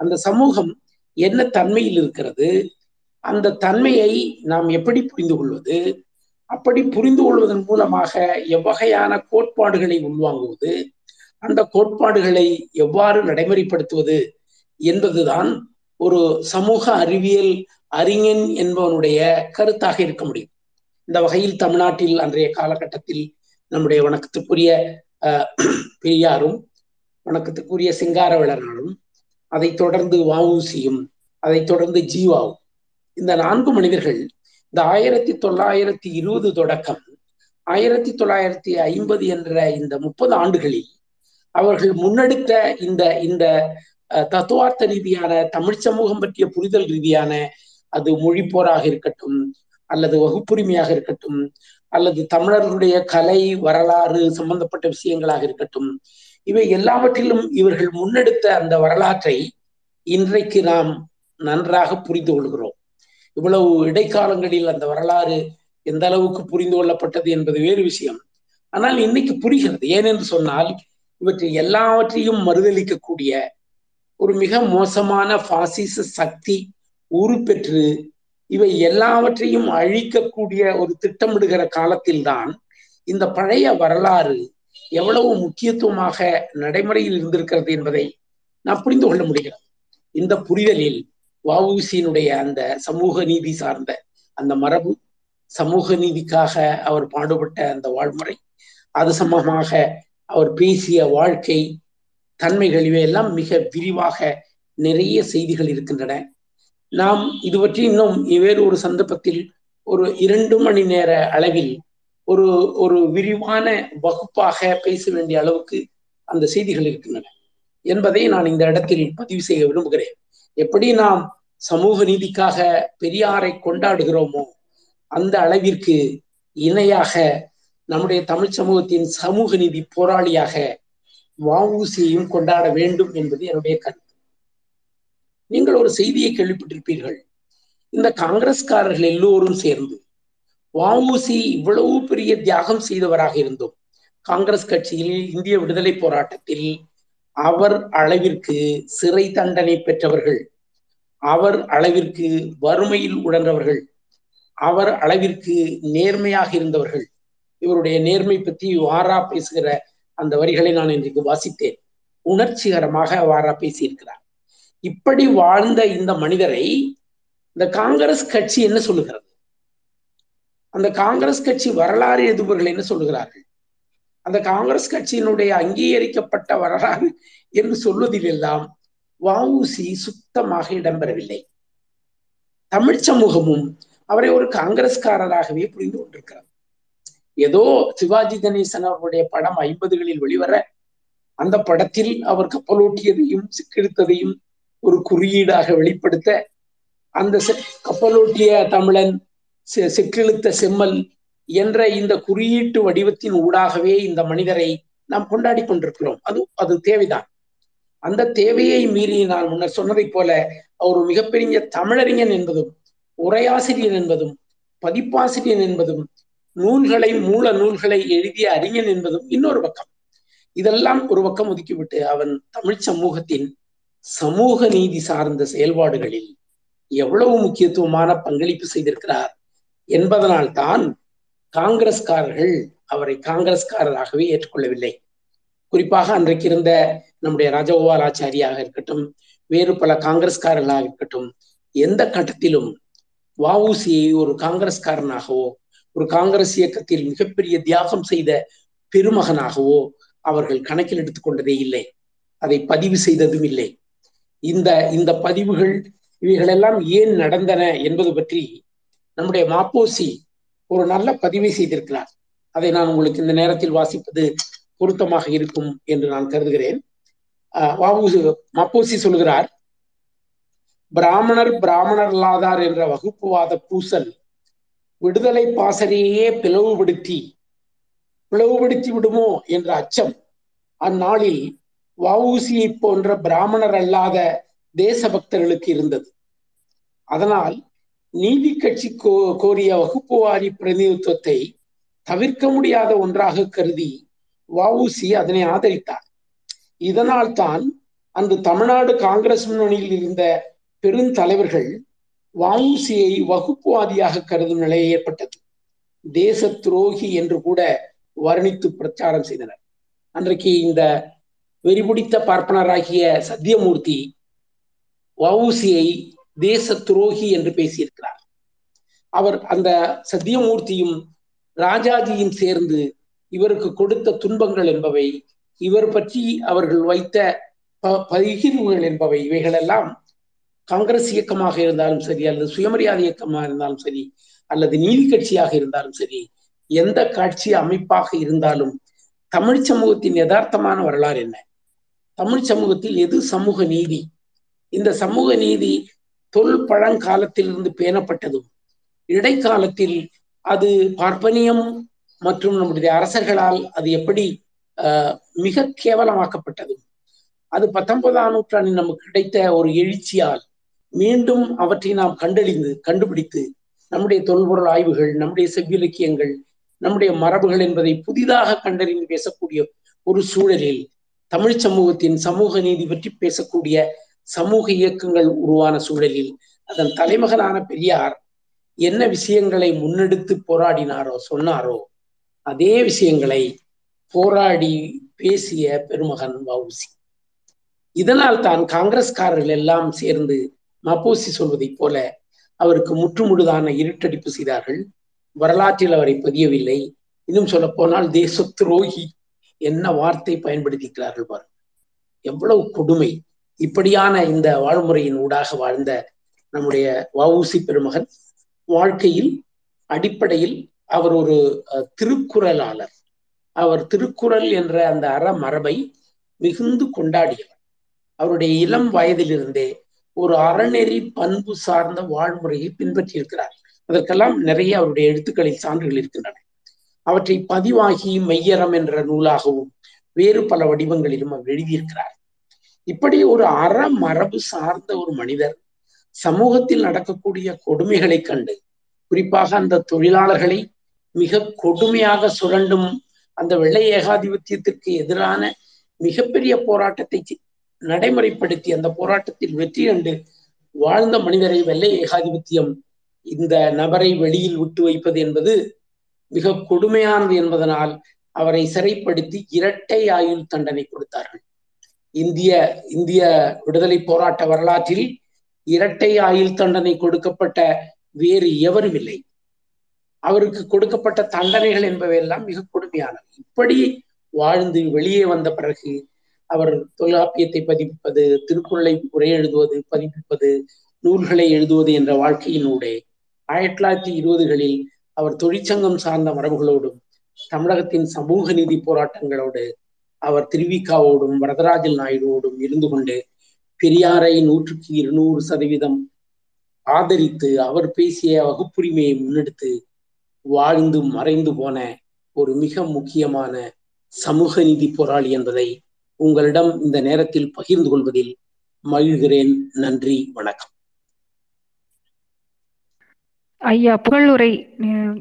அந்த சமூகம் என்ன தன்மையில் இருக்கிறது அந்த தன்மையை நாம் எப்படி புரிந்து கொள்வது அப்படி புரிந்து கொள்வதன் மூலமாக எவ்வகையான கோட்பாடுகளை உள்வாங்குவது அந்த கோட்பாடுகளை எவ்வாறு நடைமுறைப்படுத்துவது என்பதுதான் ஒரு சமூக அறிவியல் அறிஞன் என்பவனுடைய கருத்தாக இருக்க முடியும். இந்த வகையில் தமிழ்நாட்டில் அன்றைய காலகட்டத்தில் நம்முடைய வணக்கத்துக்குரிய பெரியாரும் வணக்கத்துக்குரிய சிங்காரவேலனாலும் அதைத் தொடர்ந்து வவுசியும் அதைத் தொடர்ந்து ஜீவாவும் இந்த நான்கு மனிதர்கள் இந்த ஆயிரத்தி தொள்ளாயிரத்தி இருபது தொடக்கம் ஆயிரத்தி தொள்ளாயிரத்தி ஐம்பது என்ற இந்த முப்பது ஆண்டுகளில் அவர்கள் முன்னெடுத்த இந்த இந்த தத்துவார்த்த ரீதியான தமிழ் சமூகம் பற்றிய புரிதல் ரீதியான அது மொழி போராக இருக்கட்டும் அல்லது வகுப்புரிமையாக இருக்கட்டும் அல்லது தமிழர்களுடைய கலை வரலாறு சம்பந்தப்பட்ட விஷயங்களாக இருக்கட்டும் இவை எல்லாவற்றிலும் இவர்கள் முன்னெடுத்த அந்த வரலாற்றை இன்றைக்கு நாம் நன்றாக புரிந்து கொள்கிறோம். இவ்வளவு இடைக்காலங்களில் அந்த வரலாறு எந்த அளவுக்கு புரிந்து கொள்ளப்பட்டது என்பது வேறு விஷயம். ஆனால் இன்னைக்கு புரிகிறது. ஏனென்று சொன்னால் இவற்றை எல்லாவற்றையும் மறுதளிக்கக்கூடிய ஒரு மிக மோசமான பாசிச சக்தி உருப்பெற்று இவை எல்லாவற்றையும் அழிக்கக்கூடிய ஒரு திட்டமிடுகிற காலத்தில்தான் இந்த பழைய வரலாறு எவ்வளவு முக்கியத்துவமாக நடைமுறையில் இருந்திருக்கிறது என்பதை நாம் புரிந்து கொள்ள முடிகிறது. இந்த புரிதலில் வவுசியினுடைய அந்த சமூக நீதி சார்ந்த அந்த மரபு சமூக நீதிக்காக அவர் பாடுபட்ட அந்த வாழ்முறை அது சம்பந்தமாக அவர் பேசிய வாழ்க்கை தன்மைகள் இவையெல்லாம் மிக விரிவாக நிறைய செய்திகள் இருக்கின்றன. நாம் இது பற்றி இன்னும் வேறு ஒரு சந்தர்ப்பத்தில் ஒரு இரண்டு மணி நேர அளவில் ஒரு ஒரு விரிவான வகுப்பாக பேச வேண்டிய அளவுக்கு அந்த செய்திகள் இருக்கின்றன என்பதை நான் இந்த இடத்தில் பதிவு செய்ய விரும்புகிறேன். எப்படி நாம் சமூக நீதிக்காக பெரியாரை கொண்டாடுகிறோமோ அந்த அளவிற்கு இணையாக நம்முடைய தமிழ் சமூகத்தின் சமூக நீதி போராளியாக வவுசியையும் கொண்டாட வேண்டும் என்பது என்னுடைய கருத்து. நீங்கள் ஒரு செய்தியை கேள்விப்பட்டிருப்பீர்கள். இந்த காங்கிரஸ்காரர்கள் எல்லோரும் சேர்ந்து வவுசி இவ்வளவு பெரிய தியாகம் செய்தவராக இருந்தோம். காங்கிரஸ் கட்சியில் இந்திய விடுதலை போராட்டத்தில் அவர் அளவிற்கு சிறை தண்டனை பெற்றவர்கள் அவர் அளவிற்கு வறுமையில் உழன்றவர்கள் அவர் அளவிற்கு நேர்மையாக இருந்தவர்கள். இவருடைய நேர்மை பற்றி வாரா பேசுகிற அந்த வரிகளை நான் இன்றைக்கு வாசித்தேன். உணர்ச்சிகரமாக வாரா பேசியிருக்கிறார். இப்படி வாழ்ந்த இந்த மனிதரை இந்த காங்கிரஸ் கட்சி என்ன சொல்லுகிறது? அந்த காங்கிரஸ் கட்சி வரலாறு எதுபவர்கள் என்ன சொல்லுகிறார்கள்? அந்த காங்கிரஸ் கட்சியினுடைய அங்கீகரிக்கப்பட்ட வரலாறு என்று சொல்வதில் எல்லாம் வவுசி சுத்தமாக இடம்பெறவில்லை. தமிழ் சமூகமும் அவரை ஒரு காங்கிரஸ்காரராகவே புரிந்து கொண்டிருக்கிறார் ஏதோ சிவாஜி கணேசன் அவருடைய படம் ஐம்பதுகளில் வெளிவர அந்த படத்தில் அவர் கப்பலோட்டியதையும் சிக்கெடுத்ததையும் ஒரு குறியீடாக வெளிப்படுத்த அந்த கப்பலோட்டிய தமிழன் செக்கிழுத்த செம்மல் என்ற இந்த குறியீட்டு வடிவத்தின் ஊடாகவே இந்த மனிதரை நாம் கொண்டாடி கொண்டிருக்கிறோம். அது அது தேவைதான். அந்த தேவையை மீறி நான் முன்னர் சொன்னதை போல அவர் மிகப்பெரிய தமிழறிஞன் என்பதும் உரையாசிரியர் என்பதும் பதிப்பாசிரியர் என்பதும் நூல்களை மூல நூல்களை எழுதிய அறிஞன் என்பதும் இன்னொரு பக்கம். இதெல்லாம் ஒரு பக்கம் ஒதுக்கிவிட்டு அவன் தமிழ் சமூகத்தின் சமூக நீதி சார்ந்த செயல்பாடுகளில் எவ்வளவு முக்கியத்துவமான பங்களிப்பு செய்திருக்கிறார் என்பதனால் தான் காங்கிரஸ்காரர்கள் அவரை காங்கிரஸ்காரராகவே ஏற்றுக்கொள்ளவில்லை. குறிப்பாக அன்றைக்கு இருந்த நம்முடைய ராஜகோபால் ஆச்சாரியாக இருக்கட்டும் வேறு பல காங்கிரஸ்காரர்களாக இருக்கட்டும் எந்த கட்டத்திலும் வஉசியை ஒரு காங்கிரஸ்காரனாகவோ ஒரு காங்கிரஸ் இயக்கத்தில் மிகப்பெரிய தியாகம் செய்த பெருமகனாகவோ அவர்கள் கணக்கில் எடுத்துக்கொண்டதே இல்லை. அதை பதிவு செய்ததும் இல்லை. இந்த இந்த பதிவுகள் இவைகளெல்லாம் ஏன் நடந்தன என்பது பற்றி நம்முடைய மாப்போசி ஒரு நல்ல பதிவை செய்திருக்கிறார். அதை நான் உங்களுக்கு இந்த நேரத்தில் வாசிப்பது பொருத்தமாக இருக்கும் என்று நான் கருதுகிறேன். மாப்போசி சொல்கிறார் பிராமணர் பிராமணர் அல்லாதார் என்ற வகுப்புவாத பூசல் விடுதலை பாசறையே பிளவுபடுத்தி பிளவுபடுத்தி விடுமோ என்ற அச்சம். அந்நாளில் வவுசியை போன்ற பிராமணர் அல்லாத தேசபக்தர்களுக்கு இருந்தது. அதனால் நீதி கட்சி கோ கோரிய வகுப்புவாரி பிரதிநிதித்துவத்தை தவிர்க்க முடியாத ஒன்றாக கருதி வவுசி அதனை ஆதரித்தார். இதனால் தான் அந்த தமிழ்நாடு காங்கிரஸ் முன்னணியில் இருந்த பெருந்தலைவர்கள் வவுசியை வகுப்புவாதியாக கருதும் நிலை ஏற்பட்டது. தேச துரோகி என்று கூட வர்ணித்து பிரச்சாரம் செய்தனர். அன்றைக்கு இந்த வெறிபிடித்த பார்ப்பனராகிய சத்தியமூர்த்தி வவுசியை தேச துரோகி என்று பேசியிருக்கிறார். அவர் அந்த சத்தியமூர்த்தியும் ராஜாஜியும் சேர்ந்து இவருக்கு கொடுத்த துன்பங்கள் என்பவை இவர் பற்றி அவர்கள் வைத்த பகிர்வுகள் என்பவை இவைகளெல்லாம் காங்கிரஸ் இயக்கமாக இருந்தாலும் சரி அல்லது சுயமரியாதை இயக்கமாக இருந்தாலும் சரி அல்லது நீதி கட்சியாக இருந்தாலும் சரி எந்த காட்சி அமைப்பாக இருந்தாலும் தமிழ் சமூகத்தின் யதார்த்தமான வரலாறு என்ன? தமிழ் சமூகத்தில் எது சமூக நீதி? இந்த சமூக நீதி தொல் பழங்காலத்திலிருந்து பேணப்பட்டதும் இடைக்காலத்தில் அது பார்ப்பனியம் மற்றும் நம்முடைய அரசர்களால் அது எப்படி மிக கேவலமாக்கப்பட்டதும் அது பத்தொன்பதாம் நூற்றாண்டில் நமக்கு கிடைத்த ஒரு எழுச்சியால் மீண்டும் அவற்றை நாம் கண்டறிந்து கண்டுபிடித்து நம்முடைய தொல்பொருள் ஆய்வுகள் நம்முடைய செவ்விலக்கியங்கள் நம்முடைய மரபுகள் என்பதை புதிதாக கண்டறிந்து பேசக்கூடிய ஒரு சூழலில் தமிழ் சமூகத்தின் சமூக நீதி பற்றி பேசக்கூடிய சமூக இயக்கங்கள் உருவான சூழலில் அதன் தலைமகனான பெரியார் என்ன விஷயங்களை முன்னெடுத்து போராடினாரோ சொன்னாரோ அதே விஷயங்களை போராடி பேசிய பெருமகன் வவுசி இதனால் தான் காங்கிரஸ்காரர்கள் எல்லாம் சேர்ந்து மப்போசி சொல்வதைப் போல அவருக்கு முற்றுமுழுதான இருட்டடிப்பு செய்தார்கள். வரலாற்றில் அவரை பதியவில்லை. இன்னும் சொல்ல போனால் தேச துரோகி என்ன வார்த்தை பயன்படுத்திக்கிறார்கள் பாருங்கள். எவ்வளவு கொடுமை. இப்படியான இந்த வாழ்முறையின் ஊடாக வாழ்ந்த நம்முடைய வவுசி பெருமகன் வாழ்க்கையில் அடிப்படையில் அவர் ஒரு திருக்குறளாளர். அவர் திருக்குறள் என்ற அந்த அறமரபை மிகுந்து கொண்டாடியவர். அவருடைய இளம் வயதிலிருந்தே ஒரு அறநெறி பண்பு சார்ந்த வாழ்முறையை பின்பற்றியிருக்கிறார். அதற்கெல்லாம் நிறைய அவருடைய எழுத்துக்களில் சான்றுகள் இருக்கின்றன. அவற்றை பதிவாகி மெய்யறம் என்ற நூலாகவும் வேறு பல வடிவங்களிலும் அவர் எழுதியிருக்கிறார். இப்படி ஒரு அறமரபு சார்ந்த ஒரு மனிதர் சமூகத்தில் நடக்கக்கூடிய கொடுமைகளை கண்டு குறிப்பாக அந்த தொழிலாளர்களை மிக கொடுமையாக சுரண்டும் அந்த வெள்ளை ஏகாதிபத்தியத்திற்கு எதிரான மிகப்பெரிய போராட்டத்தை நடைமுறைப்படுத்தி அந்த போராட்டத்தில் வெற்றி கண்டு வாழ்ந்த மனிதரை வெள்ளை ஏகாதிபத்தியம் இந்த நபரை வெளியில் விட்டு வைப்பது என்பது மிக கொடுமையானது என்பதனால் அவரை சிறைப்படுத்தி இரட்டை ஆயுள் தண்டனை கொடுத்தார்கள். இந்திய இந்திய விடுதலை போராட்ட வரலாற்றில் இரட்டை ஆயுள் தண்டனை கொடுக்கப்பட்ட வேறு எவரும் இல்லை. அவருக்கு கொடுக்கப்பட்ட தண்டனைகள் என்பவையெல்லாம் மிக கொடுமையானவை. இப்படி வாழ்ந்து வெளியே வந்த பிறகு அவர் தொல்காப்பியத்தை பதிப்பிப்பது திருக்குறளை உரை எழுதுவது பதிப்பிப்பது நூல்களை எழுதுவது என்ற வாழ்க்கையினூடே ஆயிரத்தி தொள்ளாயிரத்தி இருபதுகளில் அவர் தொழிற்சங்கம் சார்ந்த மரபுகளோடும் தமிழகத்தின் சமூக நீதி போராட்டங்களோடு அவர் திருவிக்காவோடும் வரதராஜல் நாயுடுவோடும் இருந்து கொண்டு பெரியாரை நூற்றுக்கு இருநூறு சதவீதம் ஆதரித்து அவர் பேசிய வகுப்புரிமையை முன்னெடுத்து வாழ்ந்து மறைந்து போன ஒரு மிக முக்கியமான சமூக நீதி போராளி என்பதை உங்களிடம் இந்த நேரத்தில் பகிர்ந்து கொள்வதில் மகிழ்கிறேன். நன்றி வணக்கம். ஐயா புகழுரை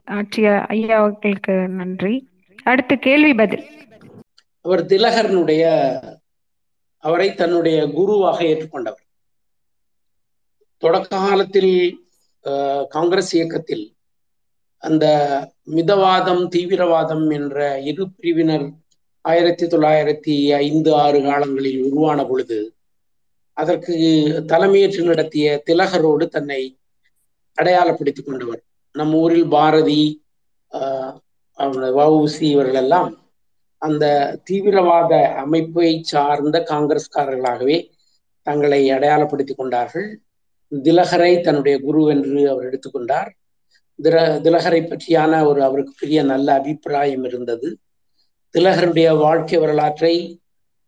ஆற்றிய ஐயா அவர்களுக்கு நன்றி. அடுத்து கேள்வி பதில். அவர் திலகரனுடைய அவரை தன்னுடைய குருவாக ஏற்றுக்கொண்டவர். தொடக்க காலத்தில் காங்கிரஸ் இயக்கத்தில் அந்த மிதவாதம் தீவிரவாதம் என்ற இரு பிரிவினர் ஆயிரத்தி தொள்ளாயிரத்தி ஐந்து ஆறு காலங்களில் உருவான பொழுது அதற்கு தலைமையேற்று நடத்திய திலகரோடு தன்னை அடையாளப்படுத்திக் கொண்டவர். நம்ம ஊரில் பாரதி வஉசி இவர்கள் எல்லாம் அந்த தீவிரவாத அமைப்பை சார்ந்த காங்கிரஸ்காரர்களாகவே தங்களை அடையாளப்படுத்திக் கொண்டார்கள். திலகரை தன்னுடைய குரு என்று அவர் எடுத்துக்கொண்டார் தில திலகரை பற்றியான ஒரு அவருக்கு பெரிய நல்ல அபிப்பிராயம் இருந்தது. திலகருடைய வாழ்க்கை வரலாற்றை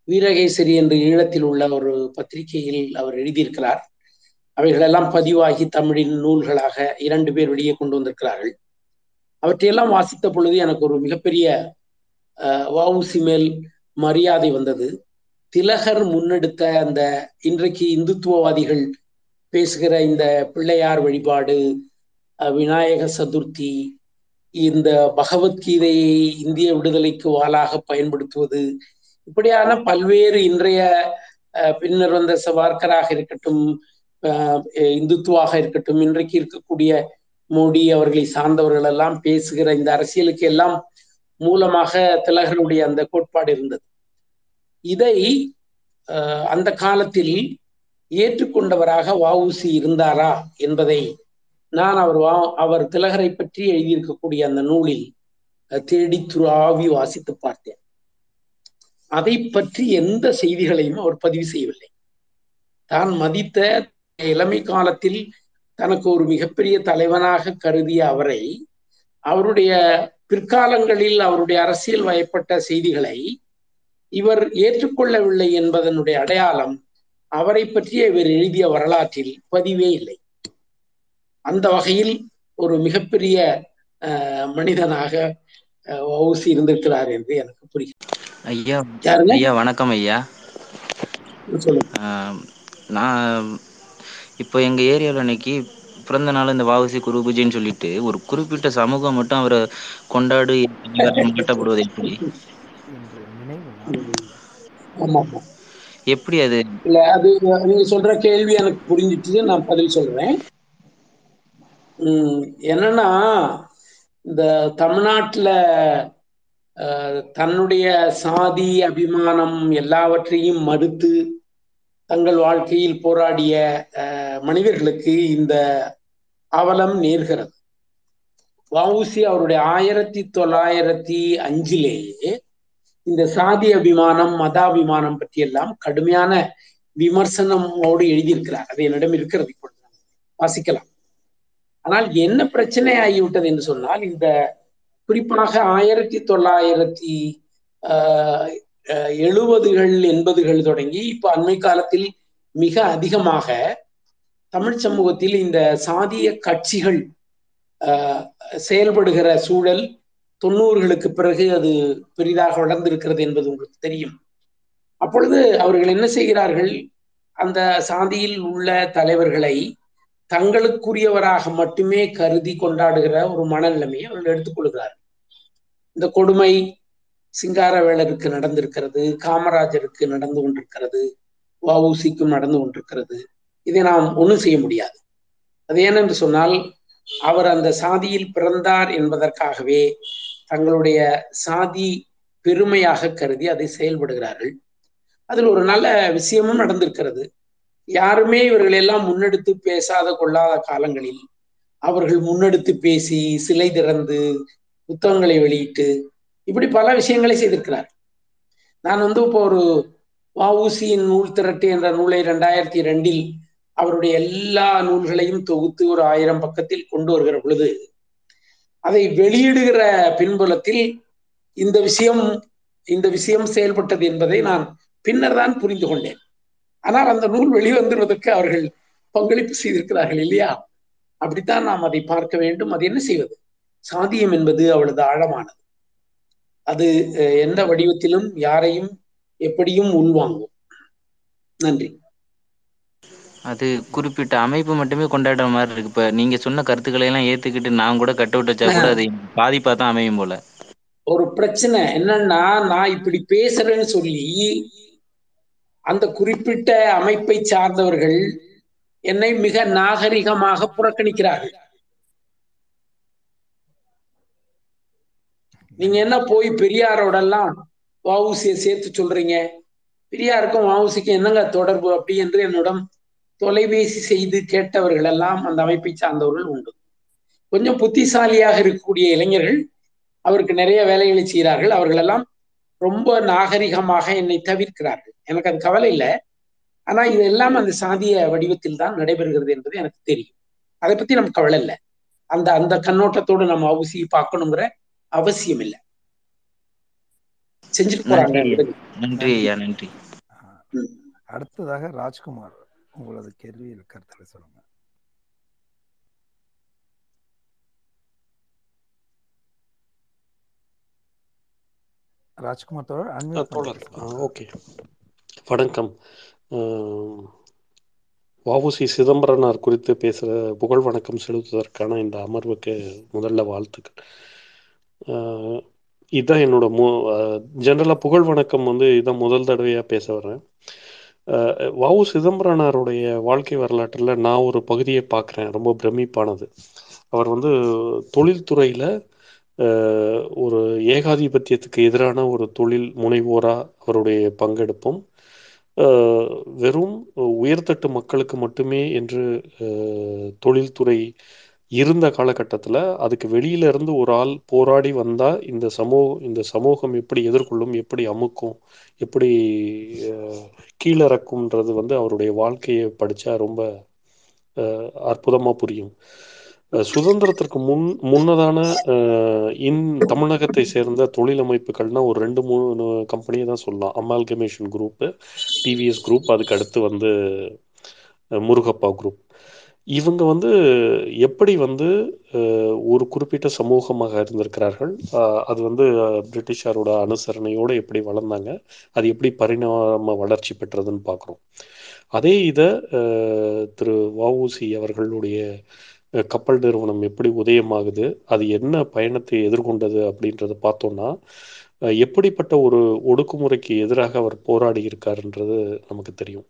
வீரகேசரி என்று ஈழத்தில் உள்ள ஒரு பத்திரிகையில் அவர் எழுதியிருக்கிறார். அவைகளெல்லாம் பதிவாகி தமிழின் நூல்களாக இரண்டு பேர் வெளியே கொண்டு வந்திருக்கிறார்கள். அவற்றையெல்லாம் வாசித்த பொழுது எனக்கு ஒரு மிகப்பெரிய வவுசி மேல் மரியாதை வந்தது. திலகர் முன்னெடுத்த அந்த இன்றைக்கு இந்துத்துவவாதிகள் பேசுகிற இந்த பிள்ளையார் வழிபாடு விநாயக சதுர்த்தி இந்த பகவத்கீதையை இந்திய விடுதலைக்கு வாளாக பயன்படுத்துவது இப்படியான பல்வேறு இன்றைய பின்னர் வந்த சவார்கராக இருக்கட்டும் இந்துத்துவாக இருக்கட்டும் இன்றைக்கு இருக்கக்கூடிய மோடி அவர்களை சார்ந்தவர்கள் எல்லாம் பேசுகிற இந்த அரசியலுக்கு எல்லாம் மூலமாக திலகனுடைய அந்த கோட்பாடு இருந்தது. இதை அந்த காலத்தில் ஏற்றுக்கொண்டவராக வஉசி இருந்தாரா என்பதை நான் அவர் வா அவர் திலகரை பற்றி எழுதியிருக்கக்கூடிய அந்த நூலில் தேடி துராவி வாசித்து பார்த்தேன். அதை பற்றி எந்த செய்திகளையும் அவர் பதிவு செய்யவில்லை. தான் மதித்த இளமை காலத்தில் தனக்கு ஒரு மிகப்பெரிய தலைவனாக கருதிய அவரை அவருடைய பிற்காலங்களில் அவருடைய அரசியல் வயப்பட்ட செய்திகளை இவர் ஏற்றுக்கொள்ளவில்லை என்பதனுடைய அடையாளம் அவரை பற்றிய இவர் எழுதிய வரலாற்றில் பதிவே இல்லை. அந்த வகையில் ஒரு மிகப்பெரிய மனிதனாக வவுசி இருந்திருக்கிறார் என்று எனக்கு புரிகிறது. ஐயா ஐயா வணக்கம் ஐயா. நான் இப்போ எங்க ஏரியாவில் இன்னைக்கு பிறந்த நாள் இந்த வாவசி குரு பூஜைன்னு சொல்லிட்டு ஒரு குறிப்பிட்ட சமூகம் மட்டும் அவரை கொண்டாடு கட்டப்படுவது எப்படி? எப்படி அது? இல்ல அது நீங்க சொல்ற கேள்வி எனக்கு புரிஞ்சிட்டு நான் பதில் சொல்றேன். உம் என்னன்னா இந்த தமிழ்நாட்டுல தன்னுடைய சாதி அபிமானம் எல்லாவற்றையும் மறுத்து தங்கள் வாழ்க்கையில் போராடிய மனிதர்களுக்கு இந்த அவலம் நேர்கிறது வவுசி அவருடைய ஆயிரத்தி தொள்ளாயிரத்தி அஞ்சிலேயே இந்த சாதி அபிமானம் மதாபிமானம் பற்றி எல்லாம் கடுமையான விமர்சனமோடு எழுதியிருக்கிறார். அது என்னிடம் இருக்கிறது இப்பொழுது. வாசிக்கலாம். ஆனால் என்ன பிரச்சனை ஆகிவிட்டது என்று சொன்னால் இந்த குறிப்பாக ஆயிரத்தி தொள்ளாயிரத்தி எழுபதுகள் எண்பதுகள் தொடங்கி இப்ப அண்மை காலத்தில் மிக அதிகமாக தமிழ் சமூகத்தில் இந்த சாதிய கட்சிகள் செயல்படுகிற சூழல் தொண்ணூறுகளுக்கு பிறகு அது பெரிதாக வளர்ந்திருக்கிறது என்பது உங்களுக்கு தெரியும். அப்பொழுது அவர்கள் என்ன செய்கிறார்கள்? அந்த சாதியில் உள்ள தலைவர்களை தங்களுக்குரியவராக மட்டுமே கருதி கொண்டாடுகிற ஒரு மனநிலைமையை அவர்கள் எடுத்துக்கொள்கிறார்கள். இந்த கொடுமை சிங்காரவேலருக்கு நடந்திருக்கிறது காமராஜருக்கு நடந்து கொண்டிருக்கிறது வவுசிக்கும் நடந்து கொண்டிருக்கிறது. இதை நாம் ஒன்றும் செய்ய முடியாது. அது ஏனென்று சொன்னால் அவர் அந்த சாதியில் பிறந்தார் என்பதற்காகவே தங்களுடைய சாதி பெருமையாக கருதி அதை செயல்படுகிறார்கள். அதில் ஒரு நல்ல விஷயமும் நடந்திருக்கிறது. யாருமே இவர்கள் எல்லாம் முன்னெடுத்து பேசாத கொள்ளாத காலங்களில் அவர்கள் முன்னெடுத்து பேசி சிலை திறந்து புத்தகங்களை வெளியிட்டு இப்படி பல விஷயங்களை செய்திருக்கிறார் நான் வந்து இப்போ ஒரு வஉசியின் நூல் திரட்டு என்ற நூலை ரெண்டாயிரத்தி ரெண்டில் அவருடைய எல்லா நூல்களையும் தொகுத்து ஒரு ஆயிரம் பக்கத்தில் கொண்டு வருகிற பொழுது அதை வெளியிடுகிற பின்புலத்தில் இந்த விஷயம் இந்த விஷயம் செயல்பட்டது என்பதை நான் பின்னர் தான் புரிந்து கொண்டேன். ஆனால் அந்த நூல் வெளிவந்துவதற்கு அவர்கள் பங்களிப்பு செய்திருக்கிறார்கள் இல்லையா? அப்படித்தான் நாம் அதை பார்க்க வேண்டும். அது என்ன செய்வது? சாதியம் என்பது அவளது ஆழமானது. அது எந்த வடிவத்திலும் யாரையும் எப்படியும் உள்வாங்கும். நன்றி. அது குறிப்பிட்ட அமைப்பு மட்டுமே கொண்டாடுற மாதிரி இருக்கு. இப்ப நீங்க சொன்ன கருத்துக்களை எல்லாம் ஏத்துக்கிட்டு நான் கூட கட் அவுட் வச்சா கூட அது பாதிப்பா தான் அமையும் போல. ஒரு பிரச்சனை என்னன்னா நான் இப்படி பேசுறேன்னு சொல்லி அந்த குறிப்பிட்ட அமைப்பை சார்ந்தவர்கள் என்னை மிக நாகரிகமாக புறக்கணிக்கிறார்கள். நீங்க என்ன போய் பெரியாரோட எல்லாம் வவுசியை சேர்த்து சொல்றீங்க? பெரியாருக்கும் வவுசிக்கும் என்னங்க தொடர்பு அப்படி என்று என்னிடம் தொலைபேசி செய்து கேட்டவர்கள் எல்லாம் அந்த அமைப்பை சார்ந்தவர்கள் உண்டு. கொஞ்சம் புத்திசாலியாக இருக்கக்கூடிய இளைஞர்கள் அவருக்கு நிறைய வேலைகளை செய்கிறார்கள். அவர்கள் எல்லாம் ரொம்ப நாகரிகமாக என்னை தவிர்க்கிறார்கள். எனக்கு அது கவலை இல்லை. ஆனா இது எல்லாம் அந்த சாதிய வடிவத்தில் தான் நடைபெறுகிறது என்பது எனக்கு தெரியும். அதை பத்தி நமக்கு கவலை இல்லை. அந்த அந்த கண்ணோட்டத்தோடு நம்ம அவசிய பார்க்கணுங்கிற அவசியம் இல்லை. செஞ்சுட்டு போறாங்க நன்றி ஐயா. நன்றி அடுத்ததாக ராஜ்குமார். உங்களது கேள்வியில் கருத்துல சொல்லுங்க ராஜ்குமார் தோழர் ஓகே வணக்கம் வவுசி சிதம்பரனார் குறித்து பேசுகிற புகழ் வணக்கம் செலுத்துவதற்கான இந்த அமர்வுக்கு முதல்ல வாழ்த்துக்கள் இதுதான் என்னோட மு ஜென்ரலாக புகழ் வணக்கம் வந்து இதான் முதல் தடவையாக பேச வர்றேன் வவு சிதம்பரனாருடைய வாழ்க்கை வரலாற்றில் நான் ஒரு பகுதியை பார்க்குறேன். ரொம்ப பிரமிப்பானது. அவர் வந்து தொழில்துறையில் ஒரு ஏகாதிபத்தியத்துக்கு எதிரான ஒரு தொழில் முனைவோராக அவருடைய பங்கெடுப்பும் வெறும் உயர்தட்டு மக்களுக்கு மட்டுமே என்று தொழில்துறை இருந்த காலகட்டத்தில் அதுக்கு வெளியில இருந்து ஒரு ஆள் போராடி வந்தால் இந்த சமூக இந்த சமூகம் எப்படி எதிர்கொள்ளும் எப்படி அமுக்கும் எப்படி கீழிறக்கும்ன்றது வந்து அவருடைய வாழ்க்கையை படித்தா ரொம்ப அற்புதமாக புரியும். சுதந்திரத்திற்கு முன் முன்னதான இன் தமிழகத்தை சேர்ந்த தொழில் அமைப்புகள்னா ஒரு ரெண்டு மூணு கம்பெனியை தான் சொல்லலாம். அமால்கமேஷன் குரூப்பு டிவிஎஸ் குரூப் அதுக்கு அடுத்து வந்து முருகப்பா குரூப் இவங்க வந்து எப்படி வந்து ஒரு குறிப்பிட்ட சமூகமாக இருந்திருக்கிறார்கள்? அது வந்து பிரிட்டிஷாரோட அனுசரணையோடு எப்படி வளர்ந்தாங்க? அது எப்படி பரிணாம வளர்ச்சி பெற்றதுன்னு பார்க்குறோம். அதே இதை திரு வஉசி அவர்களுடைய கப்பல் நிறுவனம் எப்படி உதயமாகுது? அது என்ன பயணத்தை எதிர்கொண்டது அப்படின்றத பார்த்தோம்னா எப்படிப்பட்ட ஒரு ஒடுக்குமுறைக்கு எதிராக அவர் போராடி இருக்காருன்றது நமக்கு தெரியும்.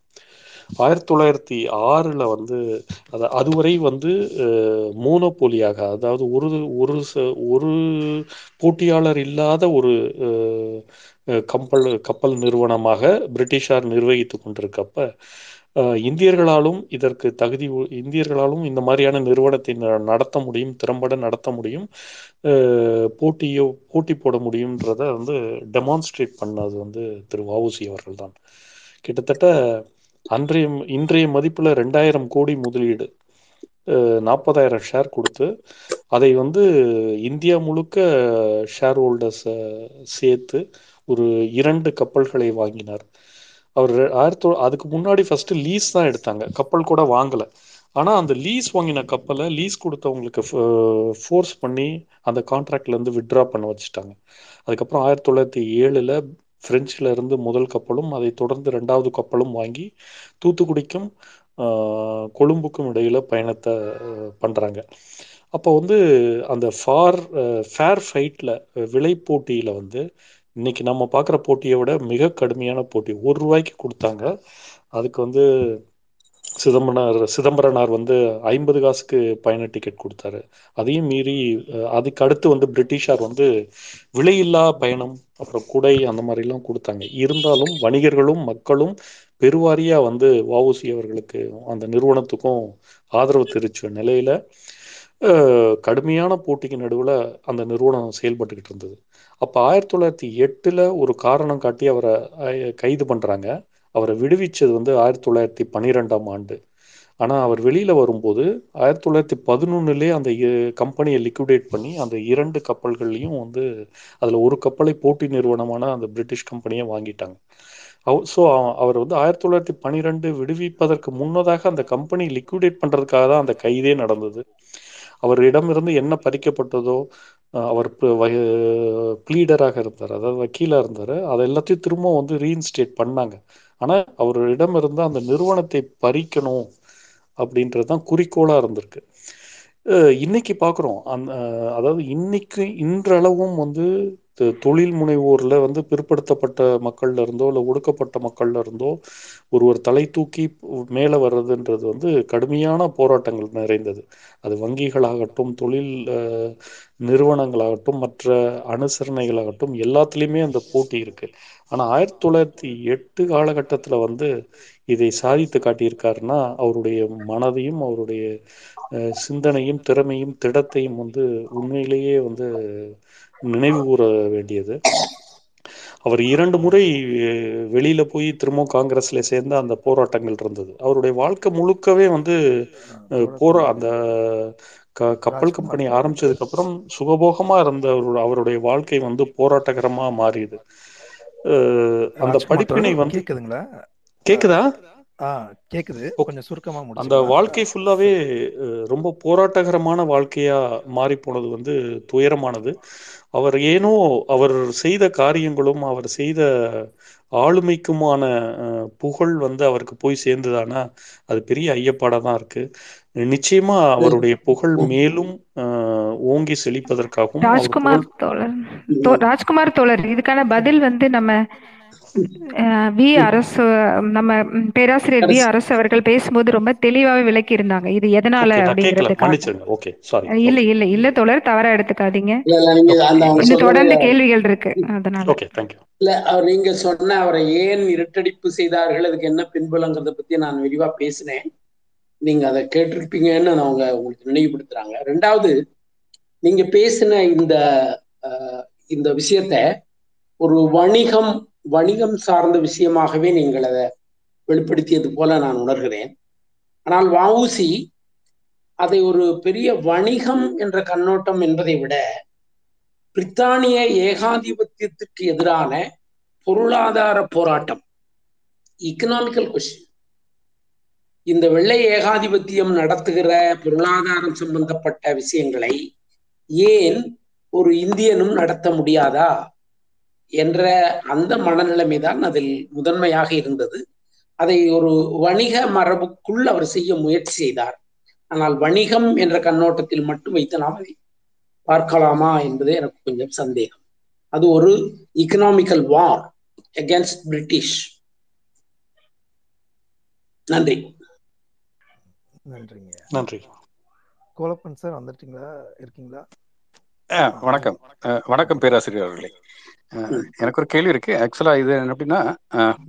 ஆயிரத்தி தொள்ளாயிரத்தி ஆறில் வந்து அது அதுவரை வந்து மோனோபோலியாக அதாவது ஒரு ஒரு ஒரு போட்டியாளர் இல்லாத ஒரு கப்பல் கப்பல் நிறுவனமாக பிரிட்டிஷார் நிர்வகித்து கொண்டிருக்கப்ப இந்தியர்களாலும் இதற்கு தகுதி இந்தியர்களாலும் இந்த மாதிரியான நிறுவனத்தை நடத்த முடியும் திறம்பட நடத்த முடியும் போட்டியோ போட்டி போட முடியுன்றத வந்து டெமான்ஸ்ட்ரேட் பண்ணது வந்து திரு வவுசி அவர்கள் தான். கிட்டத்தட்ட அன்றைய இன்றைய மதிப்பில் ரெண்டாயிரம் கோடி முதலீடு நாற்பதாயிரம் ஷேர் கொடுத்து அதை வந்து இந்தியா முழுக்க ஷேர் ஹோல்டர்ஸை சேர்த்து ஒரு இரண்டு கப்பல்களை வாங்கினார். அவர் ஆயிரத்தி அதுக்கு முன்னாடி ஃபர்ஸ்ட் லீஸ் தான் எடுத்தாங்க. கப்பல் கூட வாங்கலை. ஆனால் அந்த லீஸ் வாங்கின கப்பலை லீஸ் கொடுத்தவங்களுக்கு ஃபோர்ஸ் பண்ணி அந்த கான்ட்ராக்ட்லேருந்து விட்ரா பண்ண வச்சுட்டாங்க. அதுக்கப்புறம் ஆயிரத்தி தொள்ளாயிரத்தி ஏழில் பிரெஞ்சில் இருந்து முதல் கப்பலும் அதை தொடர்ந்து ரெண்டாவது கப்பலும் வாங்கி தூத்துக்குடிக்கும் கொழும்புக்கும் இடையில் பயணத்தை பண்ணுறாங்க அப்போ வந்து அந்த ஃபார் ஃபேர் ஃபைட்டில் விலை போட்டியில் வந்து இன்னைக்கு நம்ம பார்க்குற போட்டியை விட மிக கடுமையான போட்டி. ஒரு ரூபாய்க்கு கொடுத்தாங்க. அதுக்கு வந்து சிதம்பரனார் சிதம்பரனார் வந்து ஐம்பது காசுக்கு பயண டிக்கெட் கொடுத்தாரு. அதையும் மீறி அதுக்கு அடுத்து வந்து பிரிட்டிஷார் வந்து விலையில்லா பயணம் அப்புறம் குடை அந்த மாதிரிலாம் கொடுத்தாங்க. இருந்தாலும் வணிகர்களும் மக்களும் பெருவாரியாக வந்து வஉசி அவர்களுக்கு அந்த நிறுவனத்துக்கும் ஆதரவு தெரிவிச்ச நிலையில கடுமையான போட்டிக்கு நடுவில் அந்த நிறுவனம் செயல்பட்டுக்கிட்டு இருந்தது. அப்போ ஆயிரத்தி தொள்ளாயிரத்தி எட்டில் ஒரு காரணம் காட்டி அவரை கைது பண்ணுறாங்க அவரை விடுவிச்சது வந்து ஆயிரத்தி தொள்ளாயிரத்தி பன்னிரெண்டாம் ஆண்டு. ஆனால் அவர் வெளியில் வரும்போது ஆயிரத்தி தொள்ளாயிரத்தி பதினொன்னுலேயே அந்த கம்பெனியை லிக்விடேட் பண்ணி அந்த இரண்டு கப்பல்கள்லையும் வந்து அதில் ஒரு கப்பலை போட்டி நிறுவனமான அந்த பிரிட்டிஷ் கம்பெனியை வாங்கிட்டாங்க. அவ ஸோ அவர் வந்து ஆயிரத்தி தொள்ளாயிரத்தி பன்னிரெண்டு விடுவிப்பதற்கு முன்னதாக அந்த கம்பெனி லிக்விடேட் பண்ணுறதுக்காக தான் அந்த கைதே நடந்தது. அவரிடமிருந்து என்ன பறிக்கப்பட்டதோ அவர் ப்ளீடராக இருந்தார். அதாவது வக்கீலாக இருந்தார். அதை எல்லாத்தையும் திரும்ப வந்து ரீஇன்ஸ்டேட் பண்ணாங்க. ஆனால் அவரிடம் இருந்த அந்த நிறுவனத்தை பறிக்கணும் அப்படின்றது தான் குறிக்கோளாக இருந்திருக்கு இன்னைக்கு பார்க்குறோம் அந்த அஹ் அதாவது இன்னைக்கு இன்றளவும் வந்து தொழில் முனைவோரில் வந்து பிற்படுத்தப்பட்ட மக்கள்ல இருந்தோ இல்லை ஒடுக்கப்பட்ட மக்கள்ல இருந்தோ ஒருவர் தலை தூக்கி மேலே வர்றதுன்றது வந்து கடுமையான போராட்டங்கள் நிறைந்தது. அது வங்கிகளாகட்டும் தொழில் நிறுவனங்களாகட்டும் மற்ற அனுசரணைகளாகட்டும் எல்லாத்துலேயுமே அந்த போட்டி இருக்கு. ஆனால் ஆயிரத்தி தொள்ளாயிரத்தி எட்டு காலகட்டத்தில் வந்து இதை சாதித்து காட்டியிருக்காருன்னா அவருடைய மனதையும் அவருடைய அஹ், சிந்தனையும் திறமையும் திடத்தையும் வந்து உண்மையிலேயே வந்து நினைவு கூற வேண்டியது. அவர் இரண்டு முறை வெளியில போய் திரும்ப காங்கிரஸ்ல சேர்ந்த அந்த போராட்டங்கள் இருந்தது. அவருடைய வாழ்க்கை முழுக்கவே வந்து போரா அந்த கப்பல் கம்பெனி ஆரம்பிச்சதுக்கு அப்புறம் சுகபோகமா இருந்த அவரு- அவருடைய வாழ்க்கை வந்து போராட்டகரமா மாறியது. அந்த படிப்பினை வந்து கேக்குதுங்களா? கேக்குதா? கேக்குது. கொஞ்சம் சுருக்கமா அந்த வாழ்க்கை ஃபுல்லாவே ரொம்ப போராட்டகரமான வாழ்க்கையா மாறி போனது வந்து துயரமானது. அவர் ஏனோ அவர் செய்த காரியங்களும் அவர் செய்த ஆளுமைக்குமான புகழ் வந்து அவருக்கு போய் சேர்ந்ததானா அது பெரிய ஐயப்பாடாக தான் இருக்கு. நிச்சயமா அவருடைய புகழ் மேலும் ஓங்கி செழிப்பதற்காகவும் ராஜ்குமார் தோழர். ராஜ்குமார் தோழர் இதுக்கான பதில் வந்து நம்ம வி அரசு நம்ம பேராசிரியர் வி அரசு அவர்கள் பேசும்போது ரொம்ப தெளிவாவே விளக்கி இருந்தாங்க இது எதனால சாரி இல்ல இல்ல இல்ல தோழர் தவறா எடுத்துக்காதீங்க. இன்னும் தொடர்ந்து கேள்விகள் இருக்கு. அதனால. இல்ல அவர் நீங்க சொன்ன அவரை ஏன் இரட்டடிப்பு செய்தார்கள் அதுக்கு என்ன பின்புலங்கிறத பத்தி நான் விரிவா பேசினேன். நீங்க அதை கேட்டிருப்பீங்கன்னு அவங்க உங்களுக்கு நினைவுபடுத்துறாங்க. ரெண்டாவது நீங்க பேசின இந்த இந்த விஷயத்த ஒரு வணிகம் வணிகம் சார்ந்த விஷயமாகவே நீங்கள் அதை வெளிப்படுத்தியது போல நான் உணர்கிறேன். ஆனால் வஉசி அதை ஒரு பெரிய வணிகம் என்ற கண்ணோட்டம் என்பதை விட பிரித்தானிய ஏகாதிபத்தியத்திற்கு எதிரான பொருளாதார போராட்டம். இக்கனாமிக்கல் கொஸ்டின் இந்த வெள்ளை ஏகாதிபத்தியம் நடத்துகிற பொருளாதாரம் சம்பந்தப்பட்ட விஷயங்களை ஏன் ஒரு இந்தியனும் நடத்த முடியாதா என்ற அந்த மனநிலைமை தான் அதில் முதன்மையாக இருந்தது. அதை ஒரு வணிக மரபுக்குள் அவர் செய்ய முயற்சி செய்தார். ஆனால் வணிகம் என்ற கண்ணோட்டத்தில் மட்டும் வைத்து நாம் அதை பார்க்கலாமா என்பது எனக்கு கொஞ்சம் சந்தேகம். அது ஒரு இக்கனாமிக்கல் வார் அகேன்ஸ்ட் பிரிட்டிஷ் நன்றி. நன்றிங்க. நன்றி. கோலப்பன் சார் வந்துட்டீங்களா? இருக்கீங்களா? வணக்கம். வணக்கம் பேராசிரியர் அவர்களே. எனக்கு ஒரு கேள்வி இருக்கு. ஆக்சுவலா இது என்ன அப்படின்னா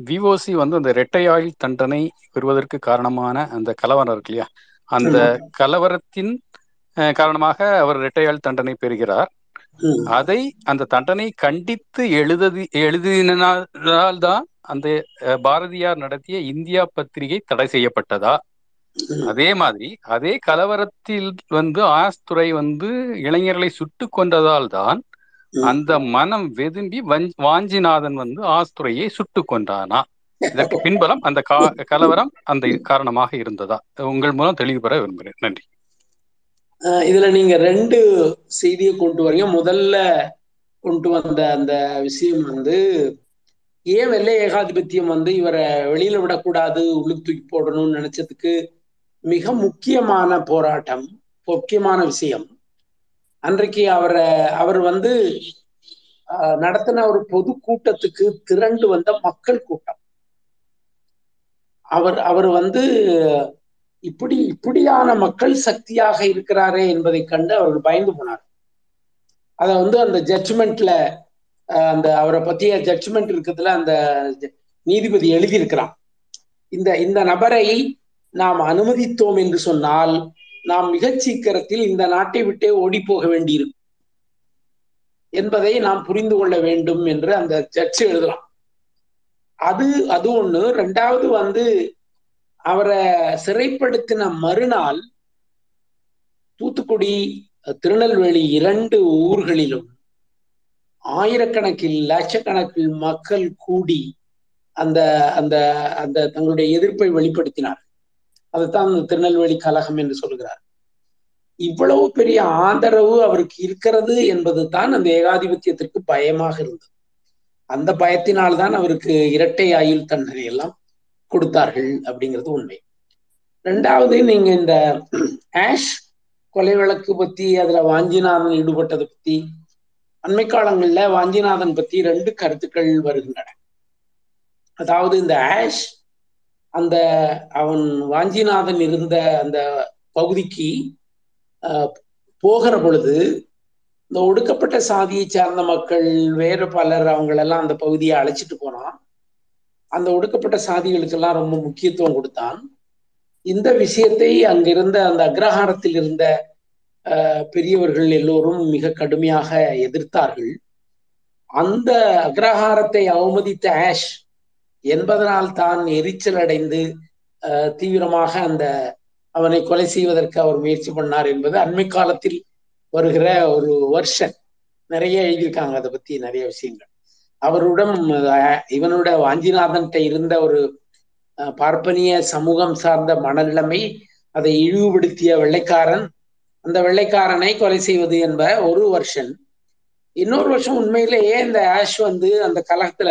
விஓசி வந்து அந்த இரட்டை ஆயுள் தண்டனை பெறுவதற்கு காரணமான அந்த கலவரம் இருக்கு இல்லையா? அந்த. கலவரத்தின் காரணமாக அவர் இரட்டை ஆயுள் தண்டனை பெறுகிறார். அதை அந்த தண்டனை கண்டித்து எழுதி எழுதினால்தான் அந்த அஹ், பாரதியார் நடத்திய இந்தியா பத்திரிகை தடை செய்யப்பட்டதா. அதே மாதிரி அதே கலவரத்தில் வந்து ஆஸ்துரை வந்து இளைஞர்களை சுட்டு கொன்றதால் தான். அந்த மனம் வெதும்பி வஞ்- வாஞ்சிநாதன் வந்து ஆஸ்துரையை சுட்டு கொன்றானா? இதற்கு பின்பலம் அந்த கலவரம் அந்த காரணமாக இருந்ததா? உங்கள் மூலம் தெளிவு பெற விரும்புகிறேன். நன்றி. இதுல நீங்க ரெண்டு செய்தியை கொண்டு வரீங்க. முதல்ல கொண்டு வந்த அந்த விஷயம் வந்து ஏன் வெள்ளை ஏகாதிபத்தியம் வந்து இவரை வெளியில விடக்கூடாது உள்ளுக்கு தூக்கி போடணும்னு நினைச்சதுக்கு மிக முக்கியமான போராட்டம் முக்கியமான விஷயம். அன்றைக்கு அவரை அவர் வந்து அஹ், நடத்தின ஒரு பொது கூட்டத்துக்கு திரண்டு வந்த மக்கள் கூட்டம். அவர் அவர் வந்து இப்படி இப்படியான மக்கள் சக்தியாக இருக்கிறாரே என்பதை கண்டு அவர்கள் பயந்து போனார் அத வந்து அந்த ஜட்ஜ்மெண்ட்ல அந்த அவரை பத்திய ஜட்ஜ்மெண்ட் இருக்கிறதுல அந்த நீதிபதி எழுதியிருக்கிறான். இந்த இந்த நபரை நாம் அனுமதித்தோம் என்று சொன்னால் நாம் மிகச் சீக்கிரத்தில் இந்த நாட்டை விட்டே ஓடி போக வேண்டியிருக்கும் என்பதை நாம் புரிந்து கொள்ள வேண்டும் என்று அந்த ஜட்ஜ் எழுதலாம். அது அது ஒண்ணு. ரெண்டாவது வந்து அவரை சிறைப்படுத்தின மறுநாள் தூத்துக்குடி திருநெல்வேலி இரண்டு ஊர்களிலும் ஆயிரக்கணக்கில் லட்சக்கணக்கில் மக்கள் கூடி அந்த அந்த அந்த தங்களுடைய எதிர்ப்பை வெளிப்படுத்தினார் அதுதான் திருநெல்வேலி கழகம் என்று சொல்கிறார். இவ்வளவு பெரிய ஆதரவு அவருக்கு இருக்கிறது என்பது தான் அந்த ஏகாதிபத்தியத்திற்கு பயமாக இருந்தது. அந்த பயத்தினால்தான் அவருக்கு இரட்டை ஆயுள் தண்டனை எல்லாம் கொடுத்தார்கள் அப்படிங்கிறது உண்மை. ரெண்டாவது நீங்க இந்த ஆஷ் கொலை வழக்கு பத்தி அதுல வாஞ்சிநாதன் ஈடுபட்டதை பத்தி அண்மை காலங்கள்ல வாஞ்சிநாதன் பத்தி ரெண்டு கருத்துக்கள் வருகின்றன. அதாவது இந்த ஆஷ் அந்த அவன் வாஞ்சிநாதன் இருந்த அந்த பகுதிக்கு போகிற பொழுது இந்த ஒடுக்கப்பட்ட சாதியை சார்ந்த மக்கள் வேறு பலர் அவங்களெல்லாம் அந்த பகுதியை அழைச்சிட்டு போனான். அந்த ஒடுக்கப்பட்ட சாதிகளுக்கெல்லாம் ரொம்ப முக்கியத்துவம் கொடுத்தான். இந்த விஷயத்தை அங்கிருந்த அந்த அக்ரஹாரத்தில் இருந்த பெரியவர்கள் எல்லோரும் மிக கடுமையாக எதிர்த்தார்கள். அந்த அக்ரஹாரத்தை அவமதித்த ஆஷ் என்பதனால் தான் எரிச்சல் அடைந்து தீவிரமாக அந்த அவனை கொலை செய்வதற்கு அவர் முயற்சி பண்ணார் என்பது அண்மை காலத்தில் வருகிற ஒரு வருஷன் நிறைய எழுதியிருக்காங்க அதை பத்தி நிறைய விஷயங்கள். அவருடன் இவனோட வாஞ்சிநாதன்கிட்ட இருந்த ஒரு பார்ப்பனிய சமூகம் சார்ந்த மனநிலைமை அதை இழிவுபடுத்திய வெள்ளைக்காரன் அந்த வெள்ளைக்காரனை கொலை செய்வது என்ப ஒரு வருஷன் இன்னொரு வருஷம் உண்மையிலேயே இந்த ஆஷ் வந்து அந்த கலகத்துல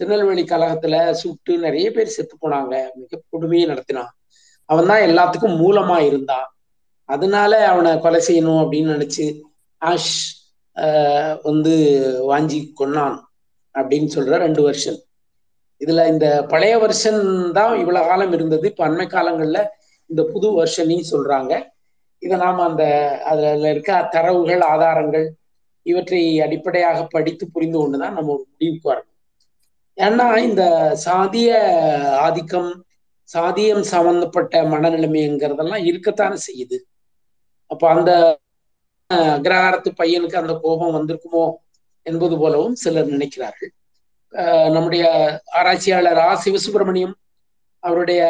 திருநெல்வேலி கழகத்துல சுட்டு நிறைய பேர் செத்து போனாங்க. மிக கொடுமையை நடத்தினான். அவன் தான் எல்லாத்துக்கும் மூலமா இருந்தான். அதனால அவனை கொலை செய்யணும் அப்படின்னு நினைச்சு ஆஷ் வந்து வாஞ்சி கொன்னான் அப்படின்னு சொல்ற ரெண்டு வருஷன். இதுல இந்த பழைய வருஷன் தான் இவ்வளவு காலம் இருந்தது. இப்ப அண்மை காலங்கள்ல இந்த புது வருஷனையும் சொல்றாங்க. இதை நாம அந்த அதுல இருக்க தரவுகள் ஆதாரங்கள் இவற்றை அடிப்படையாக படித்து புரிந்து கொண்டுதான் நம்ம ஒரு முடிவுக்கு வரணும். ஏன்னா இந்த சாதிய ஆதிக்கம் சாதியம் சம்பந்தப்பட்ட மனநிலைமைங்கிறதெல்லாம் இருக்கத்தானே செய்யுது. அப்ப அந்த அக்ரஹாரத்து பையனுக்கு அந்த கோபம் வந்திருக்குமோ என்பது போலவும் சிலர் நினைக்கிறார்கள். நம்முடைய ஆராய்ச்சியாளர் ஆ சிவசுப்பிரமணியம் அவருடைய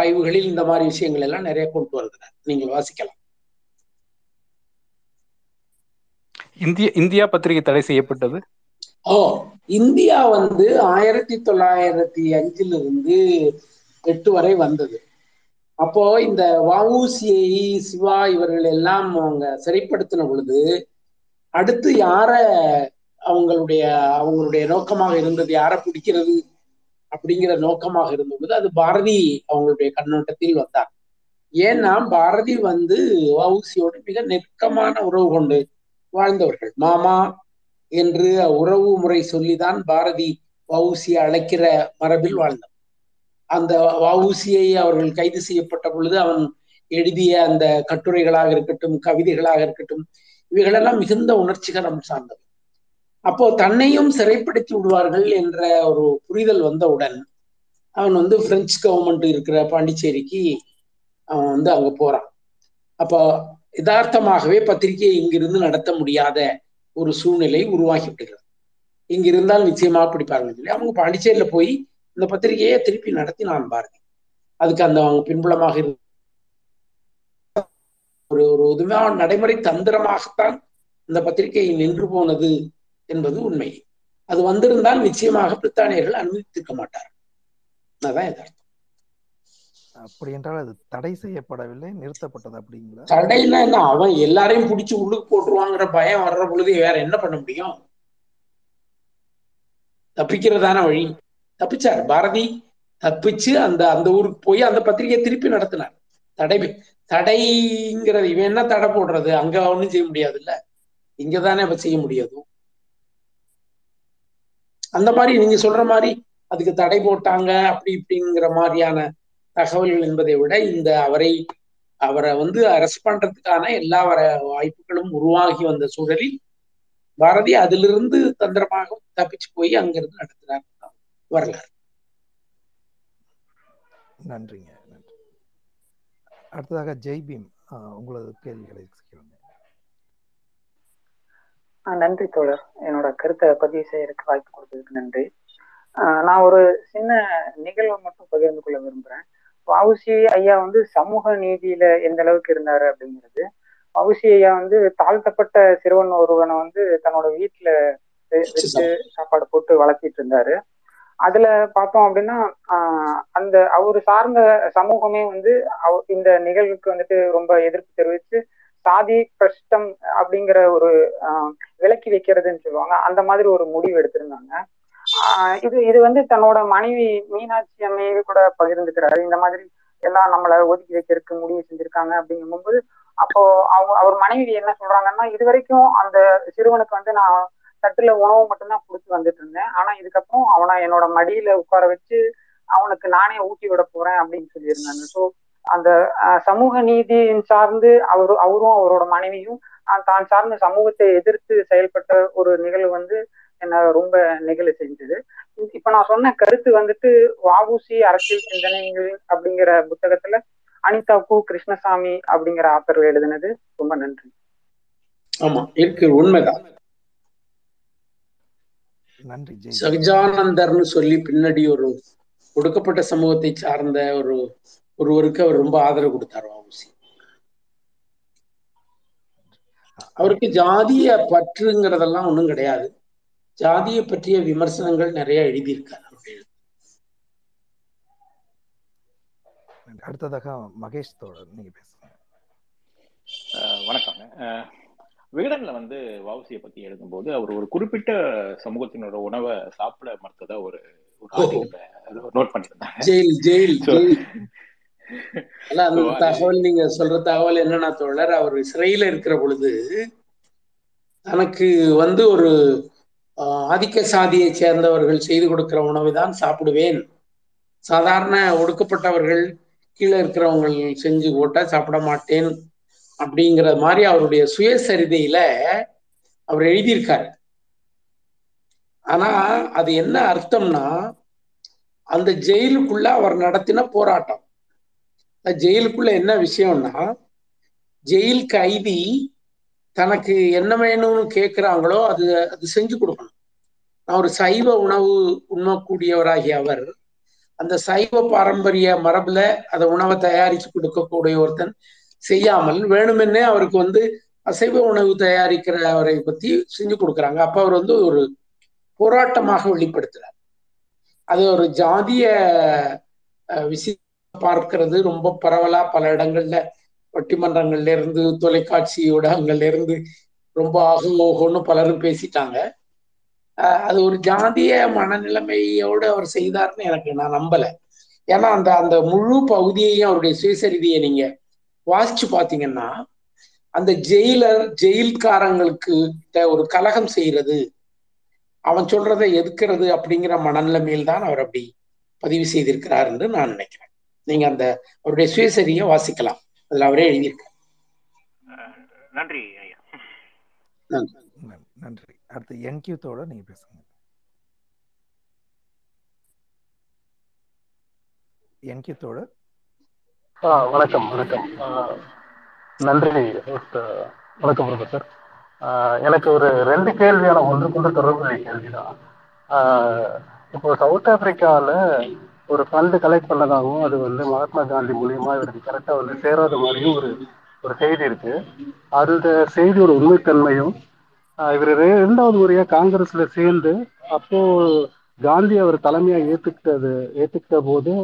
ஆய்வுகளில் இந்த மாதிரி விஷயங்கள் எல்லாம் நிறைய கொண்டு வருகிறார். நீங்கள் வாசிக்கலாம். இந்திய இந்தியா பத்திரிகை தடை செய்யப்பட்டது. ஓ இந்தியா வந்து ஆயிரத்தி தொள்ளாயிரத்தி அஞ்சுல இருந்து எட்டு வரை வந்தது. அப்போ இந்த வவுசிஐ சிவா இவர்கள் எல்லாம் அவங்க சிறைப்படுத்தின பொழுது அடுத்து யார அவங்களுடைய அவங்களுடைய நோக்கமாக இருந்தது யாரை பிடிக்கிறது அப்படிங்கிற நோக்கமாக இருந்தபோது அது பாரதி அவங்களுடைய கண்ணோட்டத்தில் வந்தார். ஏன்னா பாரதி வந்து வவுசியோடு மிக நெருக்கமான உறவு கொண்டு வாழ்ந்தவர்கள். மாமா என்று உறவு முறை சொல்லிதான் பாரதி வவுசியை அழைக்கிற மரபில் வாழ்ந்தவர் அந்த வவுசியை அவர்கள் கைது செய்யப்பட்ட பொழுது அவன் எழுதிய அந்த கட்டுரைகளாக இருக்கட்டும் கவிதைகளாக இருக்கட்டும் இவைகளெல்லாம் மிகுந்த உணர்ச்சிகரம் சார்ந்தவை. அப்போ தன்னையும் சிறைப்படுத்தி விடுவார்கள் என்ற ஒரு புரிதல் வந்தவுடன் அவன் வந்து பிரெஞ்சு கவர்மெண்ட் இருக்கிற பாண்டிச்சேரிக்கு அவன் வந்து அங்க போறான். அப்போ யதார்த்தமாகவே பத்திரிகையை இங்கிருந்து நடத்த முடியாத ஒரு சூழ்நிலை உருவாகி விடுகிறது. இங்க இருந்தால் நிச்சயமாக பிடிப்பார்கள் சொல்லி அவங்க பாண்டிச்சேரியில போய் இந்த பத்திரிகையை திருப்பி நடத்தினான் பாரதி அதுக்கு அந்த அவங்க பின்புலமாக ஒரு ஒரு உதவியான நடைமுறை தந்திரமாகத்தான் இந்த பத்திரிகை நின்று போனது என்பது உண்மை. அது வந்திருந்தால் நிச்சயமாக பிரித்தானியர்கள் அனுமதித்திருக்க மாட்டார் அதான் எதார்த்தம் அப்படி என்றால் அது தடை செய்யப்படவில்லை நிறுத்தப்பட்டது அப்படிங்களா? தடைன்னா என்ன? அவன் எல்லாரையும் பிடிச்சி உள்ளுக்கு போட்டுருவாங்கிற பயம் வர்ற பொழுது வேற என்ன பண்ண முடியும்? தப்பிக்கிறதான வழி. தப்பிச்சார். பாரதி தப்பிச்சு அந்த அந்த ஊருக்கு போய் அந்த பத்திரிகையை திருப்பி நடத்தினார். தடை தடைங்கிறது இவன் என்ன தடை போடுறது? அங்க ஒன்றும் செய்ய முடியாது இல்ல இங்கதானே அவ செய்ய முடியாது. அந்த மாதிரி நீங்க சொல்ற மாதிரி அதுக்கு தடை போட்டாங்க அப்படி இப்படிங்கிற மாதிரியான தகவல்கள் என்பதை விட இந்த அவரை அவரை வந்து அரெஸ்ட் பண்றதுக்கான எல்லா வர வாய்ப்புகளும் உருவாகி வந்த சூழலில் பாரதி அதிலிருந்து தந்திரமாக தப்பிச்சு போய் அங்கிருந்து நடத்தினார். வரலாறு. நன்றிங்க. நன்றி அடுத்ததாக ஜெய்பீம் உங்களது கேள்விகளை நன்றி தோழர். என்னோட கருத்தை பதிவு செய்யறதுக்கு வாய்ப்பு கொடுத்ததுக்கு நன்றி. நான் ஒரு சின்ன நிகழ்வை மட்டும் பகிர்ந்து கொள்ள விரும்புறேன். வவுசி ஐயா வந்து சமூக நீதியில எந்த அளவுக்கு இருந்தாரு அப்படிங்கிறது. வவுசி ஐயா வந்து தாழ்த்தப்பட்ட சிறுவன் ஒருவனை வந்து தன்னோட வீட்டுல வச்சு சாப்பாடு போட்டு வளர்த்திட்டு இருந்தாரு. அதுல பார்த்தோம் அப்படின்னா ஆஹ் அந்த அவரு சார்ந்த சமூகமே வந்து அவ- இந்த நிகழ்வுக்கு வந்துட்டு ரொம்ப எதிர்ப்பு தெரிவித்து சாதி கஷ்டம் அப்படிங்கிற ஒரு ஆஹ் விலக்கி வைக்கிறதுன்னு சொல்லுவாங்க. அந்த மாதிரி ஒரு முடிவு எடுத்திருந்தாங்க. இது இது வந்து தன்னோட மனைவி மீனாட்சி அம்மையை கூட பகிர்ந்துக்கிறாரு. இந்த மாதிரி எல்லாம் நம்மளை ஒதுக்கி வைக்கிறதுக்கு முடிவு செஞ்சிருக்காங்க அப்படிங்கும்போது அப்போ அவங்க அவர் மனைவி என்ன சொல்றாங்கன்னா இது வரைக்கும் அந்த சிறுவனுக்கு வந்து நான் தட்டுல உணவு மட்டும்தான் கொடுத்து வந்துட்டு இருந்தேன். ஆனா இதுக்கப்புறம் அவனை என்னோட மடியில உட்கார வச்சு அவனுக்கு நானே ஊட்டி விட போறேன் அப்படின்னு சொல்லியிருந்தாங்க. ஸோ அந்த சமூக நீதியின் சார்ந்து அவரு அவரும் அவரோட மனைவியும் தான் சார்ந்த சமூகத்தை எதிர்த்து செயல்பட்ட ஒரு நிகழ்வு வந்து என்ன ரொம்ப நெகிழ செஞ்சது. இப்ப நான் சொன்ன கருத்து வந்துட்டு வாவுசி அரசியல் சிந்தனைகள் அப்படிங்கிற புத்தகத்துல அனிதா கு கிருஷ்ணசாமி அப்படிங்கிற ஆத்தர் எழுதினது. ரொம்ப நன்றி. ஆமா இருக்கு உண்மைதான். நன்றி சகஜானந்தர்னு சொல்லி பின்னாடி ஒரு ஒடுக்கப்பட்ட சமூகத்தை சார்ந்த ஒரு ஒருவருக்கு அவர் ரொம்ப ஆதரவு கொடுத்தார் வாவுசி அவருக்கு ஜாதிய பற்றுங்கிறதெல்லாம் ஒண்ணும் கிடையாது. ஜாதியை பற்றிய விமர்சனங்கள் நிறைய எழுதியிருக்காரு. அடுத்ததாக மகேஷ் தோழர் நீங்க பேசுங்க. அஹ் விகடன்ல வந்து வவுசியை பத்தி எழுதும்போது அவர் ஒரு குறிப்பிட்ட சமூகத்தினோட உணவை சாப்பிட மறுத்ததா ஒரு நோட் பண்ணியிருந்தாங்க. ஜெயில் ஜெயில் [laughs] தகவல் நீங்க சொல்ற தகவல் என்னன்னா தோழர் அவர் சிறையில இருக்கிற பொழுது தனக்கு வந்து ஒரு ஆதிக்க சாதியை சேர்ந்தவர்கள் செய்து கொடுக்கிற உணவை தான் சாப்பிடுவேன். சாதாரண ஒடுக்கப்பட்டவர்கள் கீழே இருக்கிறவங்க செஞ்சு போட்டா சாப்பிட மாட்டேன் அப்படிங்கிற மாதிரி அவருடைய சுயசரிதையில அவர் எழுதியிருக்காரு. ஆனா அது என்ன அர்த்தம்னா அந்த ஜெயிலுக்குள்ள அவர் நடத்தின போராட்டம். ஜெயிலுக்குள்ள என்ன விஷயம்னா ஜெயில் கைதி தனக்கு என்ன வேணும்னு கேட்கிறாங்களோ அது அது செஞ்சு கொடுக்கணும். நான் ஒரு சைவ உணவு உண்ணக்கூடியவராகிய அவர் அந்த சைவ பாரம்பரிய மரபுல அந்த உணவை தயாரிச்சு கொடுக்கக்கூடிய ஒருத்தன் செய்யாமல் வேணுமென்னே அவருக்கு வந்து அசைவ உணவு தயாரிக்கிறவரை பத்தி செஞ்சு கொடுக்குறாங்க. அப்ப அவர் வந்து ஒரு போராட்டமாக வெளிப்படுத்துறார். அது ஒரு ஜாதிய விஷயம் பார்க்கிறது ரொம்ப பரவலா பல இடங்கள்ல பட்டிமன்றங்கள்ல இருந்து தொலைக்காட்சி ஊடகங்கள்ல இருந்து ரொம்ப ஆகுமோகம்னு பலரும் பேசிட்டாங்க. அஹ், அது ஒரு ஜாதிய மனநிலைமையோடு அவர் செய்தார்னு எனக்கு நான் நம்பல. ஏன்னா அந்த அந்த முழு பகுதியையும் அவருடைய சுயசரிதியை நீங்க வாசிச்சு பாத்தீங்கன்னா அந்த ஜெயிலர் ஜெயில்காரங்களுக்கு ஒரு கலகம் செய்யறது அவன் சொல்றதை எதுக்கிறது அப்படிங்கிற மனநிலைமையில் தான் அவர் அப்படி பதிவு செய்திருக்கிறார் என்று நான் நினைக்கிறேன். நீங்க அந்த அவருடைய சுயசரியை வாசிக்கலாம். அதுல அவரே எழுதியிருக்கார். நன்றி ஐயா. நன்றி. நன்- நன்றி. அடுத்து என்கியூ தோழர் நீங்க பேசுங்க. என்கியூ தோழர் ஆ வணக்கம் வணக்கம். நன்றி. வணக்கம் ப்ரொஃபசர் எனக்கு ஒரு ரெண்டு கேள்வியான ஒன்றுக்குள்ள தொடர்புடைய கேள்விதான். ஆ, இப்போ சவுத் ஆப்பிரிக்காவில் ஒரு ஃபண்டு கலெக்ட் பண்ணதாகவும் அது வந்து மகாத்மா காந்தி மூலியமா இவருக்கு கரெக்டாக வந்து சேராத மாதிரியும் ஒரு ஒரு செய்தி இருக்கு. அந்த செய்தியோட உண்மைத்தன்மையும் இவர் இரண்டாவது முறையா காங்கிரஸ்ல சேர்ந்து அப்போ காந்தி அவர் தலைமையா ஏத்துக்கிட்டது ஏத்துக்கிட்ட போது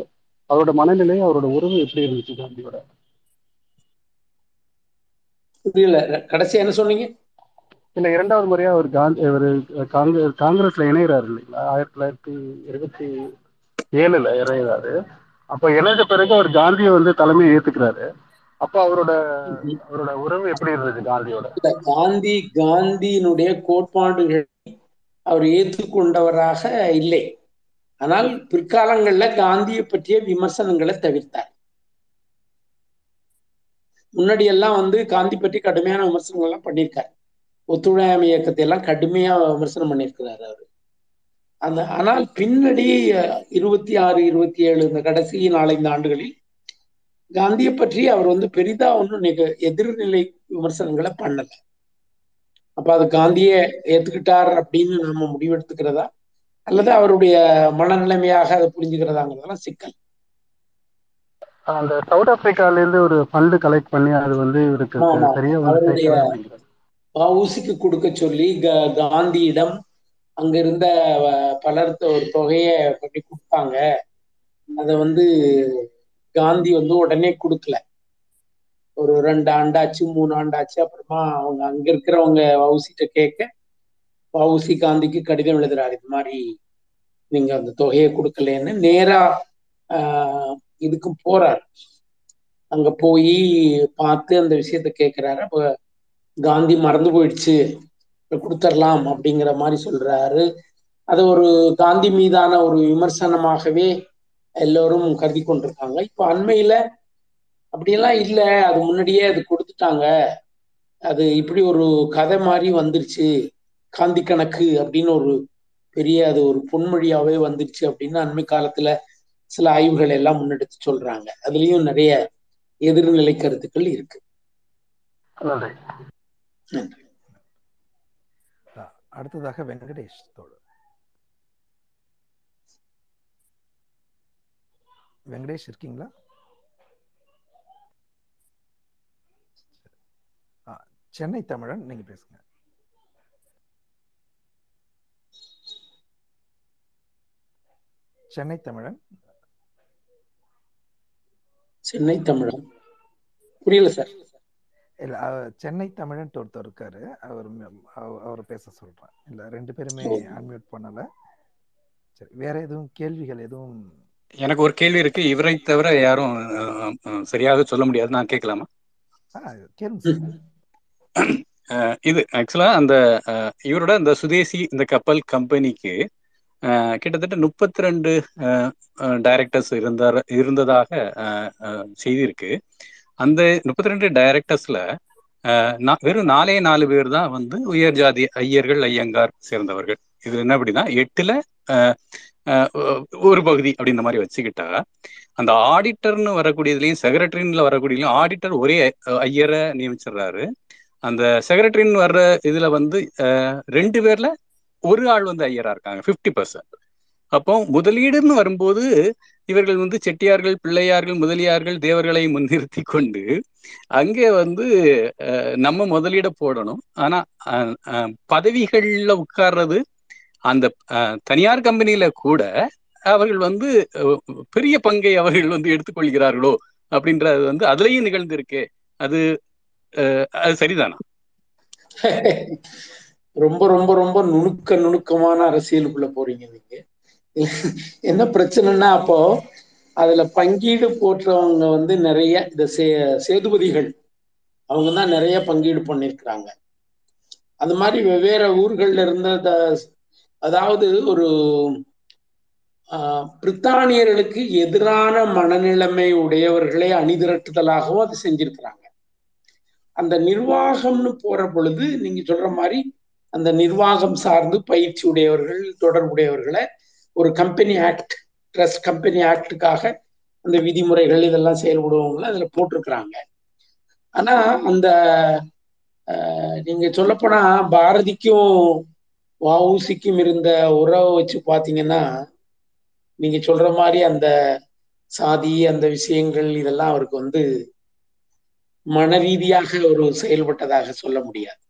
அவரோட மனநிலை அவரோட உறவு எப்படி இருந்துச்சு காந்தியோட? புரியல. கடைசி என்ன சொன்னீங்க? இல்ல இரண்டாவது முறையா அவர் காந்தி அவர் காங்கிரஸ் காங்கிரஸ்ல இணைகிறாரு இல்லைங்களா? ஆயிரத்தி தொள்ளாயிரத்தி இருபத்தி ஏழுல இறையிறாரு அப்ப இணைந்த பிறகு அவர் காந்தியை வந்து தலைமையை ஏத்துக்கிறாரு. அப்ப அவரோட அவரோட உறவு எப்படி இருந்தது காந்தியோட? காந்தி காந்தியினுடைய கோட்பாடுகளை அவர் ஏற்றுக்கொண்டவராக இல்லை. ஆனால் பிற்காலங்கள்ல காந்தியை பற்றிய விமர்சனங்களை தவிர்த்தார். முன்னாடி எல்லாம் வந்து காந்தி பற்றி கடுமையான விமர்சனங்கள் எல்லாம் பண்ணியிருக்காரு. ஒத்துழையாமை இயக்கத்தை எல்லாம் கடுமையா விமர்சனம் பண்ணியிருக்கிறாரு அவர். அந்த ஆனால் பின்னாடி இருபத்தி ஆறு இருபத்தி ஏழு இந்த கடைசி நாலஞ்சு ஆண்டுகளில் காந்தியை பற்றி அவர் வந்து பெரிதா ஒன்றும் நிக எதிர்நிலை விமர்சனங்களை பண்ணல. அப்ப அது காந்தியை ஏத்துக்கிட்டார் அப்படின்னு நாம முடிவெடுத்துக்கிறதா? அல்லது அவருடைய மனநிலைமையாக அதை புரிஞ்சுக்கிறதாங்கிறதெல்லாம் சிக்கல். அந்த சவுத் ஆப்பிரிக்கால இருந்து ஒரு ஃபண்டு கலெக்ட் பண்ணி அது வந்து இவருக்கு சரியா அவருடைய வஉசிக்கு கொடுக்க சொல்லி காந்தியிடம் அங்க இருந்த அஹ், பலர் ஒரு தொகையை பண்ணி கொடுத்தாங்க. அதை வந்து காந்தி வந்து உடனே கொடுக்கல. ஒரு ரெண்டு ஆண்டாச்சு மூணு ஆண்டாச்சு அப்புறமா அவங்க அங்க இருக்கிறவங்க வவுசிட்ட கேட்க வவுசி காந்திக்கு கடிதம் எழுதுறாரு இது மாதிரி நீங்க அந்த தொகையை கொடுக்கலன்னு. நேரா ஆஹ், இதுக்கு போறாரு. அங்க போய் பார்த்து அந்த விஷயத்த கேட்கிறாரு. அப்ப காந்தி மறந்து போயிடுச்சு. கொடுத்துடலாம் அப்படிங்கிற மாதிரி சொல்றாரு. அது ஒரு காந்தி மீதான ஒரு விமர்சனமாகவே எல்லோரும் கருதி கொண்டிருக்காங்க. இப்போ அண்மையில அப்படியெல்லாம் இல்லை அது முன்னாடியே அது கொடுத்துட்டாங்க. அது இப்படி ஒரு கதை மாதிரி வந்துருச்சு. காந்தி கணக்கு அப்படின்னு ஒரு பெரிய அது ஒரு பொன்மொழியாவே வந்துருச்சு அப்படின்னு அண்மை காலத்துல சில ஆய்வுகள் எல்லாம் முன்னெடுத்து சொல்றாங்க. அதுலயும் நிறைய எதிர்நிலை கருத்துக்கள் இருக்கு. நன்றி. அடுத்ததாக வெங்கடேஷ் தோழர். வெங்கடேஷ் இருக்கீங்களா? சென்னை தமிழன் நீங்க பேசுங்க. சென்னை தமிழன். சென்னை தமிழன். புரியல சார். இல்ல சென்னை தமிழன் ஒருத்தர் இருக்காரு. அவர் அவரை பேச சொல்றேன். இல்ல ரெண்டு பேருமே அன்மியூட் பண்ணல. சரி வேற எதுவும் கேள்விகள் எதுவும்? எனக்கு ஒரு கேள்வி இருக்கு. இவரை தவிர யாரும் சரியாக சொல்ல முடியாது. நான் கேட்கலாமா? இது ஆக்சுவலா அந்த இவரோட இந்த சுதேசி இந்த கப்பல் கம்பெனிக்கு கிட்டத்தட்ட முப்பத்தி ரெண்டு டைரக்டர்ஸ் இருந்தார் இருந்ததாக செய்தி இருக்கு. அந்த முப்பத்தி ரெண்டு டைரக்டர்ஸ்ல வெறும் நாலே நாலு பேர் தான் வந்து உயர் ஜாதி ஐயர்கள் ஐயங்கார் சேர்ந்தவர்கள். இது என்ன அப்படின்னா எட்டுல அஹ், ஒரு பகுதி அப்படின்ற மாதிரி வச்சுக்கிட்டா அந்த ஆடிட்டர்னு வரக்கூடியதுலயும் செக்ரட்டரின்ல வரக்கூடியதுலயும் ஆடிட்டர் ஒரே ஐயரை நியமிச்சிடுறாரு. அந்த செக்ரட்டரின்னு வர்ற இதுல வந்து ரெண்டு பேர்ல ஒரு ஆள் வந்து ஐயரா இருக்காங்க 50% பர்சன்ட் அப்போ முதலீடுன்னு வரும்போது இவர்கள் வந்து செட்டியார்கள் பிள்ளையார்கள் முதலியார்கள் தேவர்களை முன்னிறுத்தி கொண்டு அங்கே வந்து நம்ம முதலீட போடணும். ஆனா பதவிகள்ல உட்கார்றது அந்த தனியார் கம்பெனியில கூட அவர்கள் வந்து பெரிய பங்கை அவர்கள் வந்து எடுத்துக்கொள்கிறார்களோ அப்படின்றது வந்து அதுலயும் நிகழ்ந்திருக்கு. அது அஹ், அது சரிதானா? [laughs] ரொம்ப ரொம்ப ரொம்ப நுணுக்க நுணுக்கமான அரசியலுக்குள்ள போறீங்க நீங்க. என்ன பிரச்சனைன்னா அப்போ அதுல பங்கீடு போற்றவங்க வந்து நிறைய இந்த சே சேதுபதிகள் அவங்க தான் நிறைய பங்கீடு பண்ணியிருக்கிறாங்க அந்த மாதிரி வெவ்வேறு ஊர்கள்ல இருந்த அதாவது ஒரு ஆஹ், பிரித்தானியர்களுக்கு எதிரான மனநிலைமை உடையவர்களை அணிதிரட்டுதலாகவும் அது செஞ்சிருக்கிறாங்க. அந்த நிர்வாகம்னு போற பொழுது நீங்க சொல்ற மாதிரி அந்த நிர்வாகம் சார்ந்து பயிற்சி உடையவர்கள் தொடர்புடையவர்களை ஒரு கம்பெனி ஆக்ட் ட்ரஸ்ட் கம்பெனி ஆக்டுக்காக அந்த விதிமுறைகள் இதெல்லாம் செயல்படுவவங்களை அதுல போட்டிருக்கிறாங்க. ஆனா அந்த நீங்க சொல்லப்போனா பாரதிக்கும் வவுசிக்கும் இருந்த உறவை வச்சு பாத்தீங்கன்னா நீங்க சொல்ற மாதிரி அந்த சாதி அந்த விஷயங்கள் இதெல்லாம் அவருக்கு வந்து மன ரீதியாக ஒரு செயல்பட்டதாக சொல்ல முடியாது.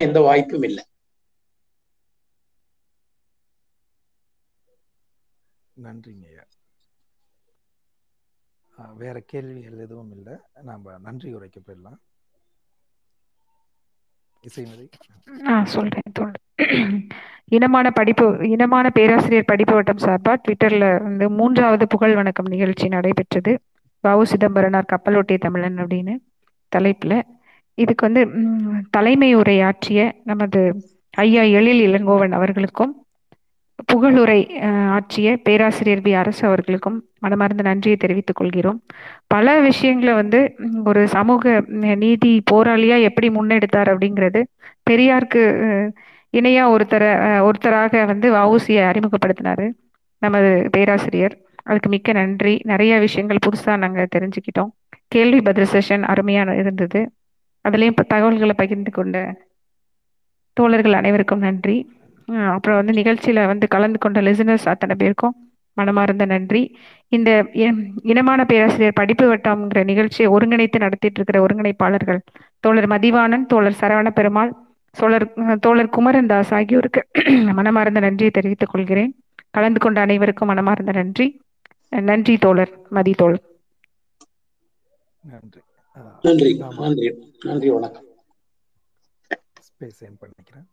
எந்த வாய்ப்பும் இல்லை. நன்றிங்க ஐயா. வேற கேள்விகள் எதுவும் இல்லை. நாம நன்றி உரைக்க போயிடலாம். இசைமதி. சொல்றேன் இனமான படிப்பு இனமான பேராசிரியர் படிப்பு வட்டம் சார்பா ட்விட்டர்ல வந்து மூன்றாவது புகழ் வணக்கம் நிகழ்ச்சி நடைபெற்றது. வவு சிதம்பரனார் கப்பலோட்டிய தமிழன் அப்படின்னு தலைப்புல. இதுக்கு வந்து தலைமை உரையாற்றிய நமது ஐயா எழில் இளங்கோவன் அவர்களுக்கும் புகழுரை ஆற்றிய பேராசிரியர் பி. அரசு அவர்களுக்கும் மனமார்ந்த நன்றியை தெரிவித்துக் கொள்கிறோம். பல விஷயங்களை வந்து ஒரு சமூக நீதி போராளியா எப்படி முன்னெடுத்தார் அப்படிங்கிறது பெரியாருக்கு இணையா ஒருத்தரை ஒருத்தராக வந்து வவுசியை அறிமுகப்படுத்தினாரு நமது பேராசிரியர். அதுக்கு மிக்க நன்றி. நிறைய விஷயங்கள் புதுசா நாங்க தெரிஞ்சுக்கிட்டோம். கேள்வி பதில் செஷன் அருமையான இருந்தது. அதுலயும் இப்ப தகவல்களை பகிர்ந்து கொண்ட தோழர்கள் அனைவருக்கும் நன்றி. அப்புறம் வந்து நிகழ்ச்சியில வந்து கலந்து கொண்ட லிசனர்ஸ் அத்தனை பேருக்கும் மனமார்ந்த நன்றி. இந்த இனமான பேராசிரியர் படிப்பு வட்டம்ங்கிற நிகழ்ச்சியை ஒருங்கிணைத்து நடத்திட்டு இருக்கிற ஒருங்கிணைப்பாளர்கள் தோழர் மதிவாணன் தோழர் சரவண பெருமாள் தோழர் தோழர் குமரன் தாஸ் ஆகியோருக்கு [clears throat] மனமார்ந்த நன்றியை தெரிவித்துக் கொள்கிறேன். கலந்து கொண்ட அனைவருக்கும் மனமார்ந்த நன்றி. நன்றி தோழர் மதி தோழர். நன்றி. நன்றி நன்றி வணக்கம். ஸ்பேஸ் பண்ணிக்கிறேன்.